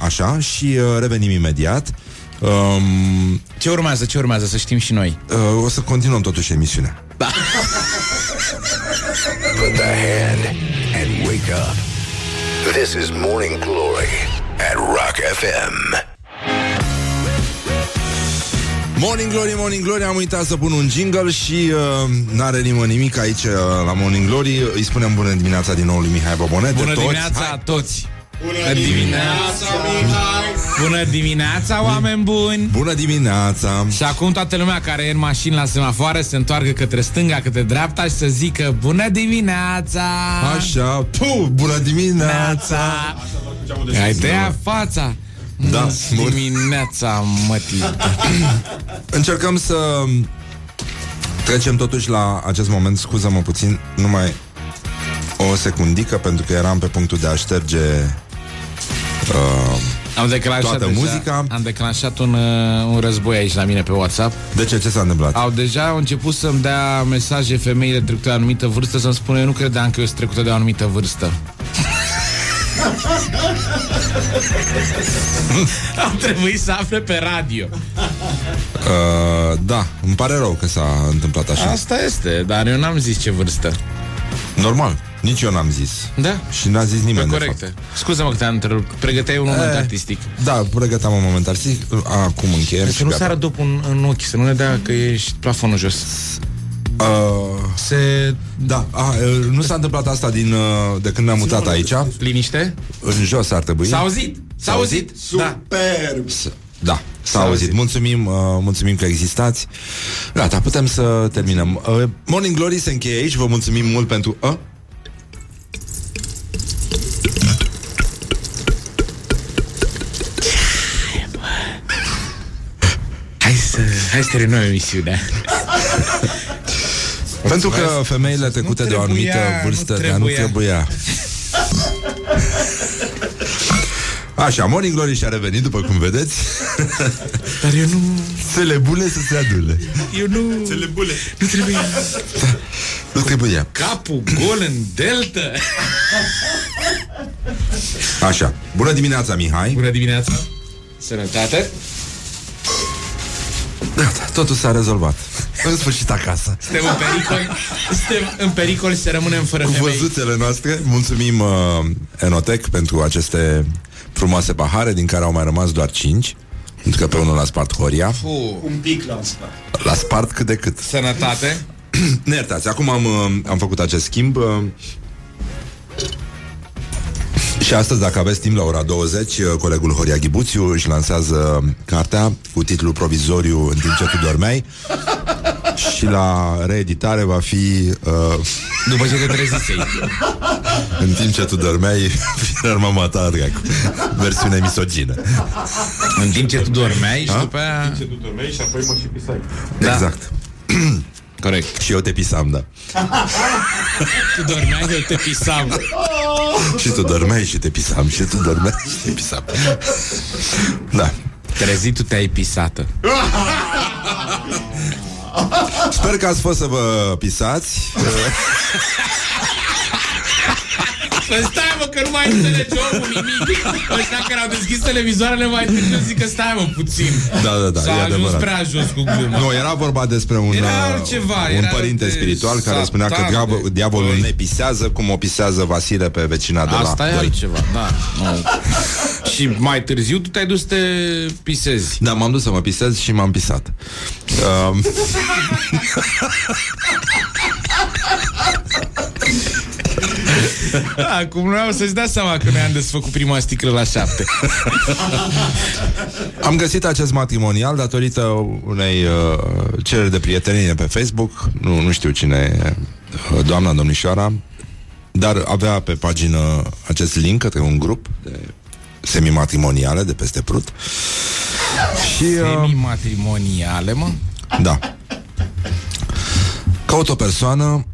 Așa, și uh, revenim imediat um, Ce urmează, ce urmează, să știm și noi. uh, O să continuăm totuși emisiunea Put the hand and wake up. This is Morning Glory at Rock FM. Morning Glory, Morning Glory Am uitat să pun un jingle și uh, N-are nimeni nimic aici uh, la Morning Glory Îi spunem bună dimineața din nou lui Mihai Bobonet de Bună toți. dimineața Hai. a toți! Bună dimineața, Bună dimineața, oameni buni! Bună dimineața Și acum toată lumea care e în mașini la semafoare se întoarcă către stânga, către dreapta și să zică Bună dimineața! Așa, pu, bună dimineața Dimineața! Ai tăia fața! Da, bun. Dimineața, mătii! Încercăm să trecem totuși la acest moment Scuză-mă puțin, numai o secundică Pentru că eram pe punctul de a șterge uh, Am declanșat Toată deja, muzica. Am declanșat un, uh, un război aici la mine pe WhatsApp De ce? Ce s-a întâmplat? Au deja au început să-mi dea mesaje femeile trecute de o anumită vârstă Să-mi spună, eu nu credeam că eu sunt trecută de o anumită vârstă Am trebuit să afle pe radio Uh, da, îmi pare rău că s-a întâmplat așa Asta este, dar eu n-am zis ce vârstă Normal, nici eu n-am zis Da? Și n-a zis nimeni de Corect. Scuză-mă că te-am întrerupt. Pregăteai un moment Eh. artistic. fapt. Da, pregăteam un moment artistic Acum încheiem și Să nu gata. sară după în, în ochi, să nu ne dea că ești plafonul jos. uh, Se Da, a, uh, nu s-a întâmplat asta din, uh, de când ne-am mutat aici liniște? În jos ar trebui S-a auzit? S-a auzit? Da. Superb! Da, s-a auzit. Mulțumim, uh, mulțumim că existați. Gata, putem să terminăm. Uh, Morning Glory se încheie aici. Vă mulțumim mult pentru... Uh? Hai să, hai să terminăm emisiunea. Pentru că femeile trecute Nu de o anumită trebuia, vârstă, nu dar nu trebuia. Așa, Morning Glory și-a revenit, după cum vedeți. Dar eu nu... Țele bune să se adule. Eu nu... Țele bule. Nu trebuie... Nu trebuia. Capul gol în delta. Așa. Bună dimineața, Mihai. Bună dimineața. Sănătate. Gata, totul s-a rezolvat. În sfârșit acasă. Suntem în pericol. Suntem în pericol să rămânem fără Cu femei. văzuțele noastre. Mulțumim uh, Enotec pentru aceste frumoase pahare, din care au mai rămas doar 5. Pentru că pe unul l-a spart Horia. Fu. Un pic la spate. L-a spart cât de cât. Sănătate. ne iertați, acum am, uh, am făcut acest schimb. uh, Și astăzi, dacă aveți timp la ora 20, uh, colegul Horia Ghibuțiu își lansează cartea cu titlul provizoriu în timp ce tu dormeai și la reeditare va fi uh, După ce te trezisei. în timp ce tu dormeai Firma mata dracu Versiune misogină În timp ce tu dormeai și după aia... Ce tu dormeai și apoi mă și pisai. Da. Exact Corect. Și eu te pisam, da Tu dormeai, eu te pisam. Și tu dormeai și te pisam Și tu dormeai și te pisam Da Trezit, tu te-ai pisată. Sper că ați fost să vă pisați. Păi stai mă, că nu mai înțelege omul nimic. Ăștia care au deschis televizoarele mai târziu zic că stai mă puțin. Da, da, da, S-a e ajuns adevărat. prea jos cu gluma. Nu, era vorba despre un, Era uh, altceva, un era părinte de spiritual care spunea că satan, diavol, de- diavolul Băi. ne pisează cum o pisează Vasile pe vecina de Asta la e doi. altceva, da. Nu. Și mai târziu tu te-ai dus să te pisezi. Da, m-am dus să mă pisez și m-am pisat. Um, Da, acum nu să-ți dea seama că noi am desfăcut prima sticlă la șapte. am găsit acest matrimonial datorită unei uh, cereri de prietenie pe Facebook. Nu, nu știu cine e uh, doamna domnișoara, dar avea pe pagină acest link către un grup de semi-matrimoniale de peste Prut. Și uh, Semi-matrimoniale, mă? Da. Caut o persoană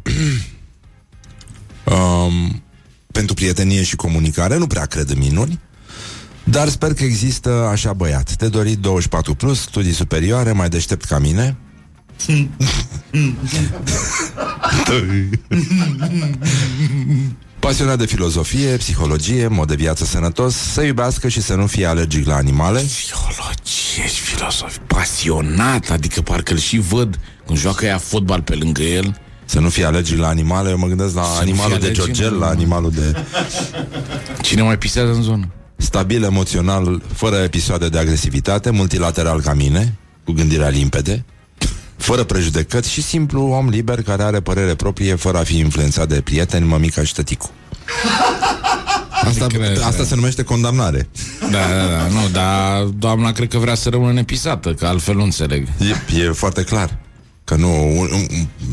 um, pentru prietenie și comunicare. Nu prea cred în minuni, dar sper că există așa băiat. Te dorit 24 plus, studii superioare, mai deștept ca mine. Pasionat de filozofie, psihologie, mod de viață sănătos, să iubească și să nu fie alergic la animale. Fiologie și filosof pasionat, adică parcă îl și văd când joacă ea fotbal pe lângă el. Să nu fie alergic la animale, eu mă gândesc la nu animalul fie de alergic Georgel, la la animalul de Cine mai pisează în zonă? stabil emoțional, fără episoade de agresivitate, multilateral ca mine, cu gândirea limpede, fără prejudecăți și simplu om liber care are părere proprie, fără a fi influențat de prieteni, mămica și tăticu. Asta, Adică, asta se numește condamnare. Da, da, da, nu, dar doamna cred că vrea să rămână nepisată, că altfel nu înțeleg. E, e foarte clar. Că nu, un, un,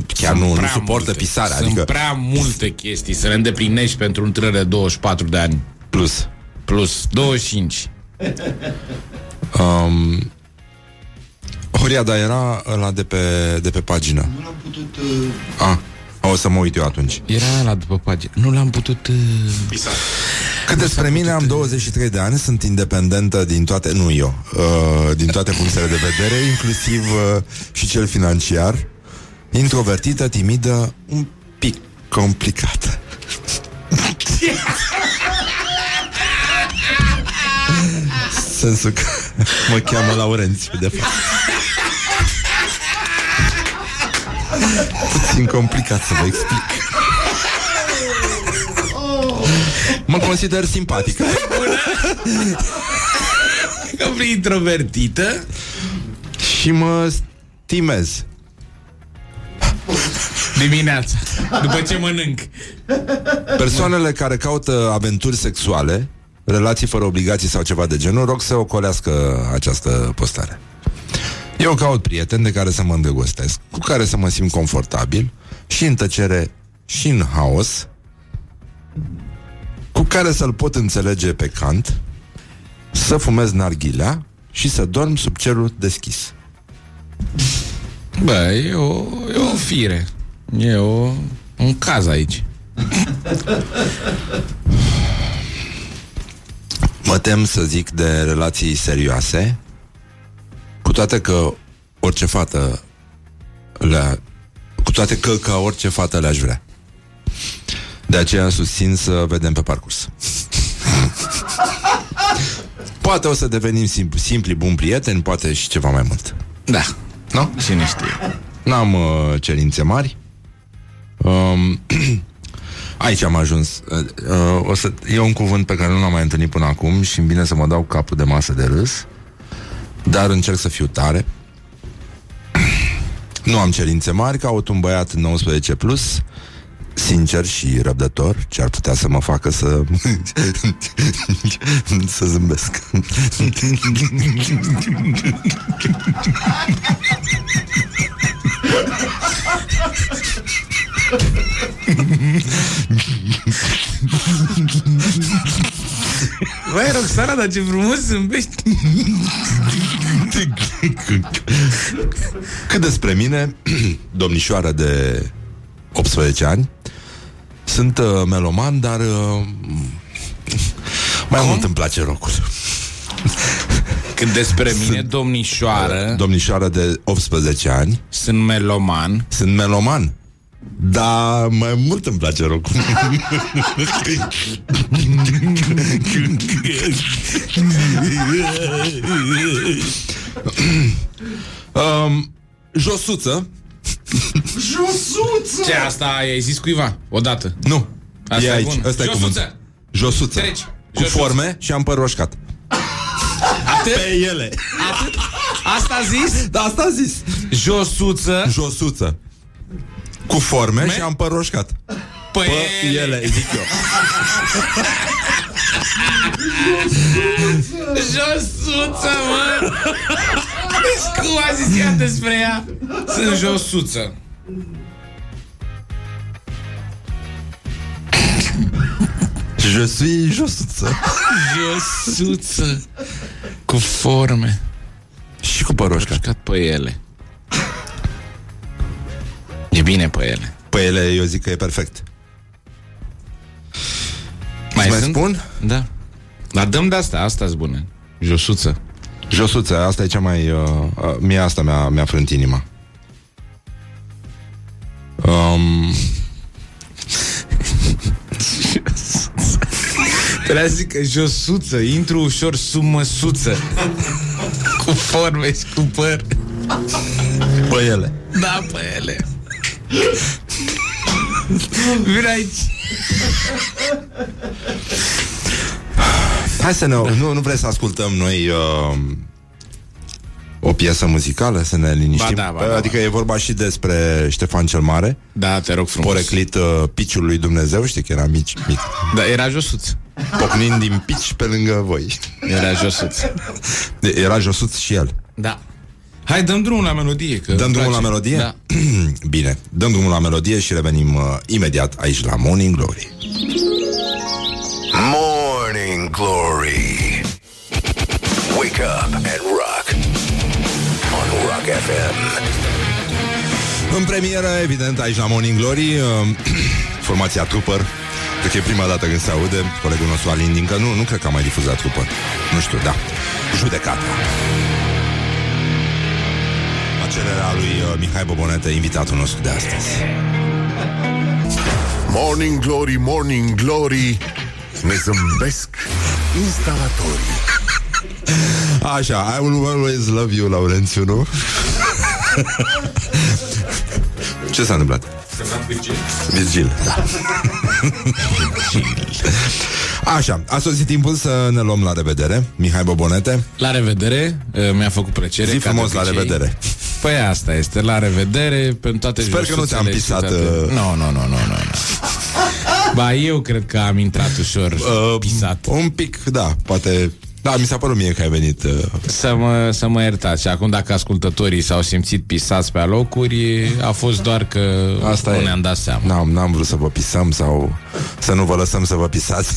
chiar Sunt nu, nu prea suportă multe, pisarea. Sunt Adică prea multe chestii să le îndeplinești pentru un tânăr de 24 de ani. plus. Plus 25. Um, Horia, dar era ăla de pe, de pe pagină. Nu l-am putut... Uh, Ah, o să mă uit eu atunci. Era la după pagină. Nu l-am putut... Uh... Cât despre mine, am 23 de ani, sunt independentă din toate, nu eu, uh, din toate punctele de vedere, inclusiv uh, și cel financiar, introvertită, timidă, un pic complicată. Sensul că mă cheamă Laurențiu, de fapt. Puțin complicat să vă explic. Mă consider simpatică. Că vrei introvertită? și mă stimez. Dimineața, după ce mănânc. Persoanele care caută aventuri sexuale, relații fără obligații sau ceva de genul, rog să ocolească această postare. Eu caut prieteni de care să mă îndrăgostesc, cu care să mă simt confortabil și în tăcere și în haos, cu care să-l pot înțelege pe cant, să fumez narghilea și să dorm sub cerul deschis. Bă, e o, e o fire. E o, un caz aici. Mă tem să zic de relații serioase, cu toate că orice fată le cu toate că ca orice fată le-aș vrea. De aceea susțin să vedem pe parcurs. poate o să devenim simpli, simpli buni prieteni, poate și ceva mai mult. Da. Nu? Cine știe? N-am uh, cerințe mari. Um, aici am ajuns. Uh, uh, o să, e un cuvânt pe care nu l-am mai întâlnit până acum și îmi vine să mă dau capul de masă de râs, dar încerc să fiu tare. Nu am cerințe mari, caut un băiat 19 plus, sincer și răbdător, ce ar putea să mă facă să să zâmbesc. Băi, Roxana, dar ce frumos zâmbești. Cât despre mine, domnișoară de 18 ani, sunt uh, meloman, dar uh, mai mult îmi place rockul. Cât despre mine, domnișoară Domnișoară de 18 ani, Sunt meloman. Sunt meloman, dar mai mult îmi place rockul. um, josuță, Ce asta ai zis cuiva? Odată nu, Asta e e aici, bun. ăsta e Josuță. cuvântul. Josuță. Treci. Cu Josuță. forme și am păr roșcat. Atât? Pe ele. Asta a zis? Da, asta a zis. Josuță Josuță. Cu forme Me- și am păr roșcat. Pe Pe ele, zic eu. Josuță, mă Deci cum a zis ea despre ea? Sunt josuță Je suis josuță. Josuță Cu forme Și cu păr roșcat. Roșcat pe ele E bine pe ele Pe ele eu zic că e perfect. Mai, mai sunt? spun? Da Dar dăm de asta, asta e bună Josuță Josuță, asta e cea mai... Uh, uh, mie asta mi-a, mi-a frânt inima. Um, Trebuia să zic că josuță Intru ușor sub măsuță Cu forme și cu păr pe ele. Da, pe ele Vine aici. Hai să ne... Nu, nu vrei să ascultăm noi... Uh, o piesă muzicală, să ne liniștim. Ba da, ba da, adică e vorba și despre Ștefan cel Mare, Da, te rog frumos. Poreclit uh, piciul lui Dumnezeu, știi că era mic, mic, Da, era josuț. Pocnind din pici pe lângă voi. Era josuț. Era josuț și el. Da Hai, dăm drumul la melodie că Dăm îmi drumul la place. melodie? Da Bine, dăm drumul la melodie și revenim uh, imediat aici la Morning Glory. Morning Glory. Wake up and rock. On Rock FM. În premieră, evident, aici la Morning Glory, uh, formația Trooper. Cred că e prima dată când se aude Colegul nostru Alin Dincă Nu, nu cred că a mai difuzat Trooper Nu știu, da Judecata La cererea lui uh, Mihai Bobonete Invitatul nostru de astăzi Morning Glory, Morning Glory Ne zâmbesc instalatorii Așa, I will always love you, Laurențiu, nu? Ce s-a întâmplat? Virgil, da. Așa, a sosit timpul să ne luăm la revedere Mihai Bobonete. La revedere, uh, mi-a făcut plăcere Zi ca frumos de la obicei. revedere. Păi asta este, la revedere Pentru toate Sper că nu josuțele te-am și pisat, toate- uh, Nu, nu, nu, nu, nu Ba, eu cred că am intrat ușor Uh, pisat. Un pic, da, poate Da, mi s-a părut mie că ai venit uh, Să mă, să mă iertați Și acum dacă ascultătorii s-au simțit pisați pe alocuri A fost doar că Asta nu e. ne-am dat seama N-am, n-am vrut să vă pisăm Sau să nu vă lăsăm să vă pisați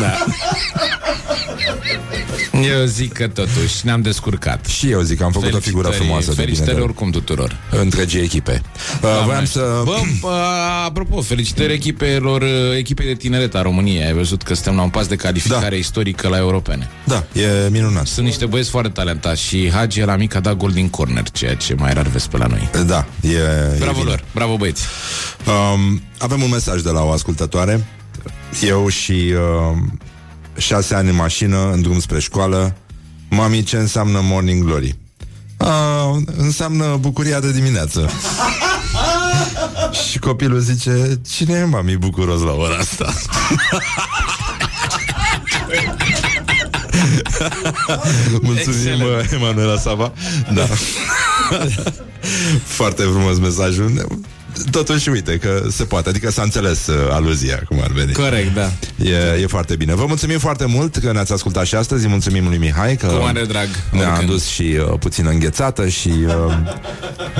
da. Eu zic că totuși ne-am descurcat Și eu zic că am făcut o figură Felicitări- frumoasă de bine Felicitări de oricum tuturor Întregii echipe uh, Voiam să... Bă, bă, apropo, felicitări echipelor, echipei de tineret a României. Ai văzut că suntem la un pas de calificare Da. istorică la europene. Da, e minunat Sunt niște băieți foarte talentați și Hagi la mic a dat gol din corner, ceea ce mai rar vezi pe la noi. Da, e, Bravo e bine. lor, bravo băieți. Um, avem un mesaj de la o ascultătoare. Eu și uh, șase ani în mașină, în drum spre școală. Mami, ce înseamnă Morning Glory? Uh, înseamnă bucuria de dimineață. și copilul zice, cine e mami bucuros la ora asta? Mulțumim, Excelent. uh, Emanuela Sava. Da. Foarte frumos mesajul. Totuși, uite că se poate, adică s-a înțeles uh, aluzia, cum ar veni. Corect, da. E, e foarte bine. Vă mulțumim foarte mult că ne-ați ascultat și astăzi. Îi mulțumim lui Mihai că Cu mare drag. ne-a Oricând. adus și uh, puțin înghețată și uh,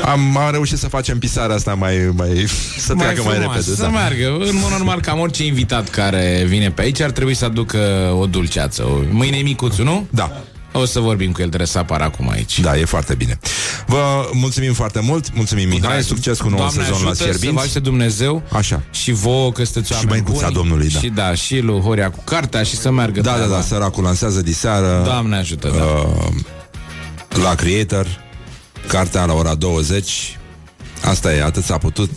am, am reușit să facem pisarea asta mai, mai să treacă mai, frumos, repede. Să da. meargă. În mod normal, cam orice invitat care vine pe aici ar trebui să aducă o dulceață. O- Mâine e micuțul, nu? Da. O să vorbim cu el, trebuie să apară acum aici. Da, e foarte bine. Vă mulțumim foarte mult, mulțumim Mihai, drag. succes cu noul Doamne sezon la ajută Să vă Fierbinți. ajute Dumnezeu Așa. Și vouă că sunteți Și oameni măicuța buni. Domnului, da. Și da, și lui Horia cu cartea Și să meargă Da, da, treaba. da, săracul lansează diseară Doamne ajută, da. uh, la Creator, cartea la ora 20. Asta e, atât s-a putut.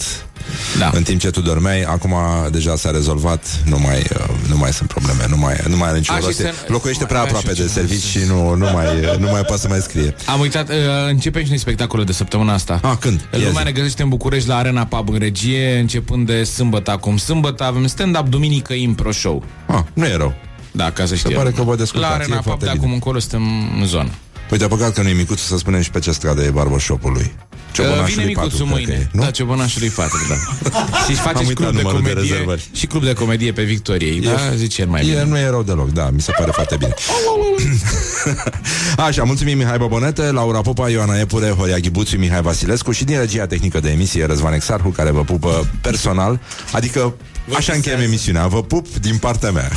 Da. În timp ce tu dormeai, acum deja s-a rezolvat, nu mai, uh, nu mai sunt probleme, nu mai, nu mai are niciun A, și rost. să- Locuiește prea mai era aproape și de ceva. servici și nu, nu, mai, nu mai poate să mai scrie. Am uitat, uh, începem și noi spectacole de săptămâna asta. Ah, când? Ia Lumea zi. ne găsește în București la Arena Pub în regie, începând de sâmbătă acum. Sâmbătă avem stand-up, duminică impro show. Ah, nu e rău. Da, ca să știi. pare că vă descurcați, La e Arena Pub foarte de bine. acum încolo suntem în zonă. Uite, păcat că nu e micuț să spunem și pe ce stradă e barbershop-ul lui. Uh, Ciobănașului vine micuțul 4, cred că mâine. e, nu? Da, ciobănașului 4, da. și face Am și uitat club de numărul de comedie. rezervări. și club de comedie pe Victoriei. Da, zice el mai bine. E, nu e rău deloc, da, mi se pare foarte bine. Așa, mulțumim Mihai Bobonete, Laura Popa, Ioana Epure, Horia Ghibuțiu, Mihai Vasilescu și din regia tehnică de emisie Răzvan Exarhu, care vă pupă personal, adică așa încheiem emisiunea. Vă pup din partea mea.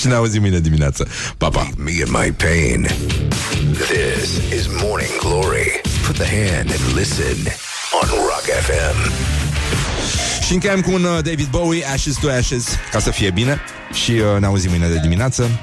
și ne auzim mâine dimineață. Pa, pa! Me and my pain. This is Morning Glory. Put the hand and listen on Rock FM. Și încheiem cu un uh, David Bowie, Ashes to Ashes, ca să fie bine. Și uh, ne auzim mâine de dimineață.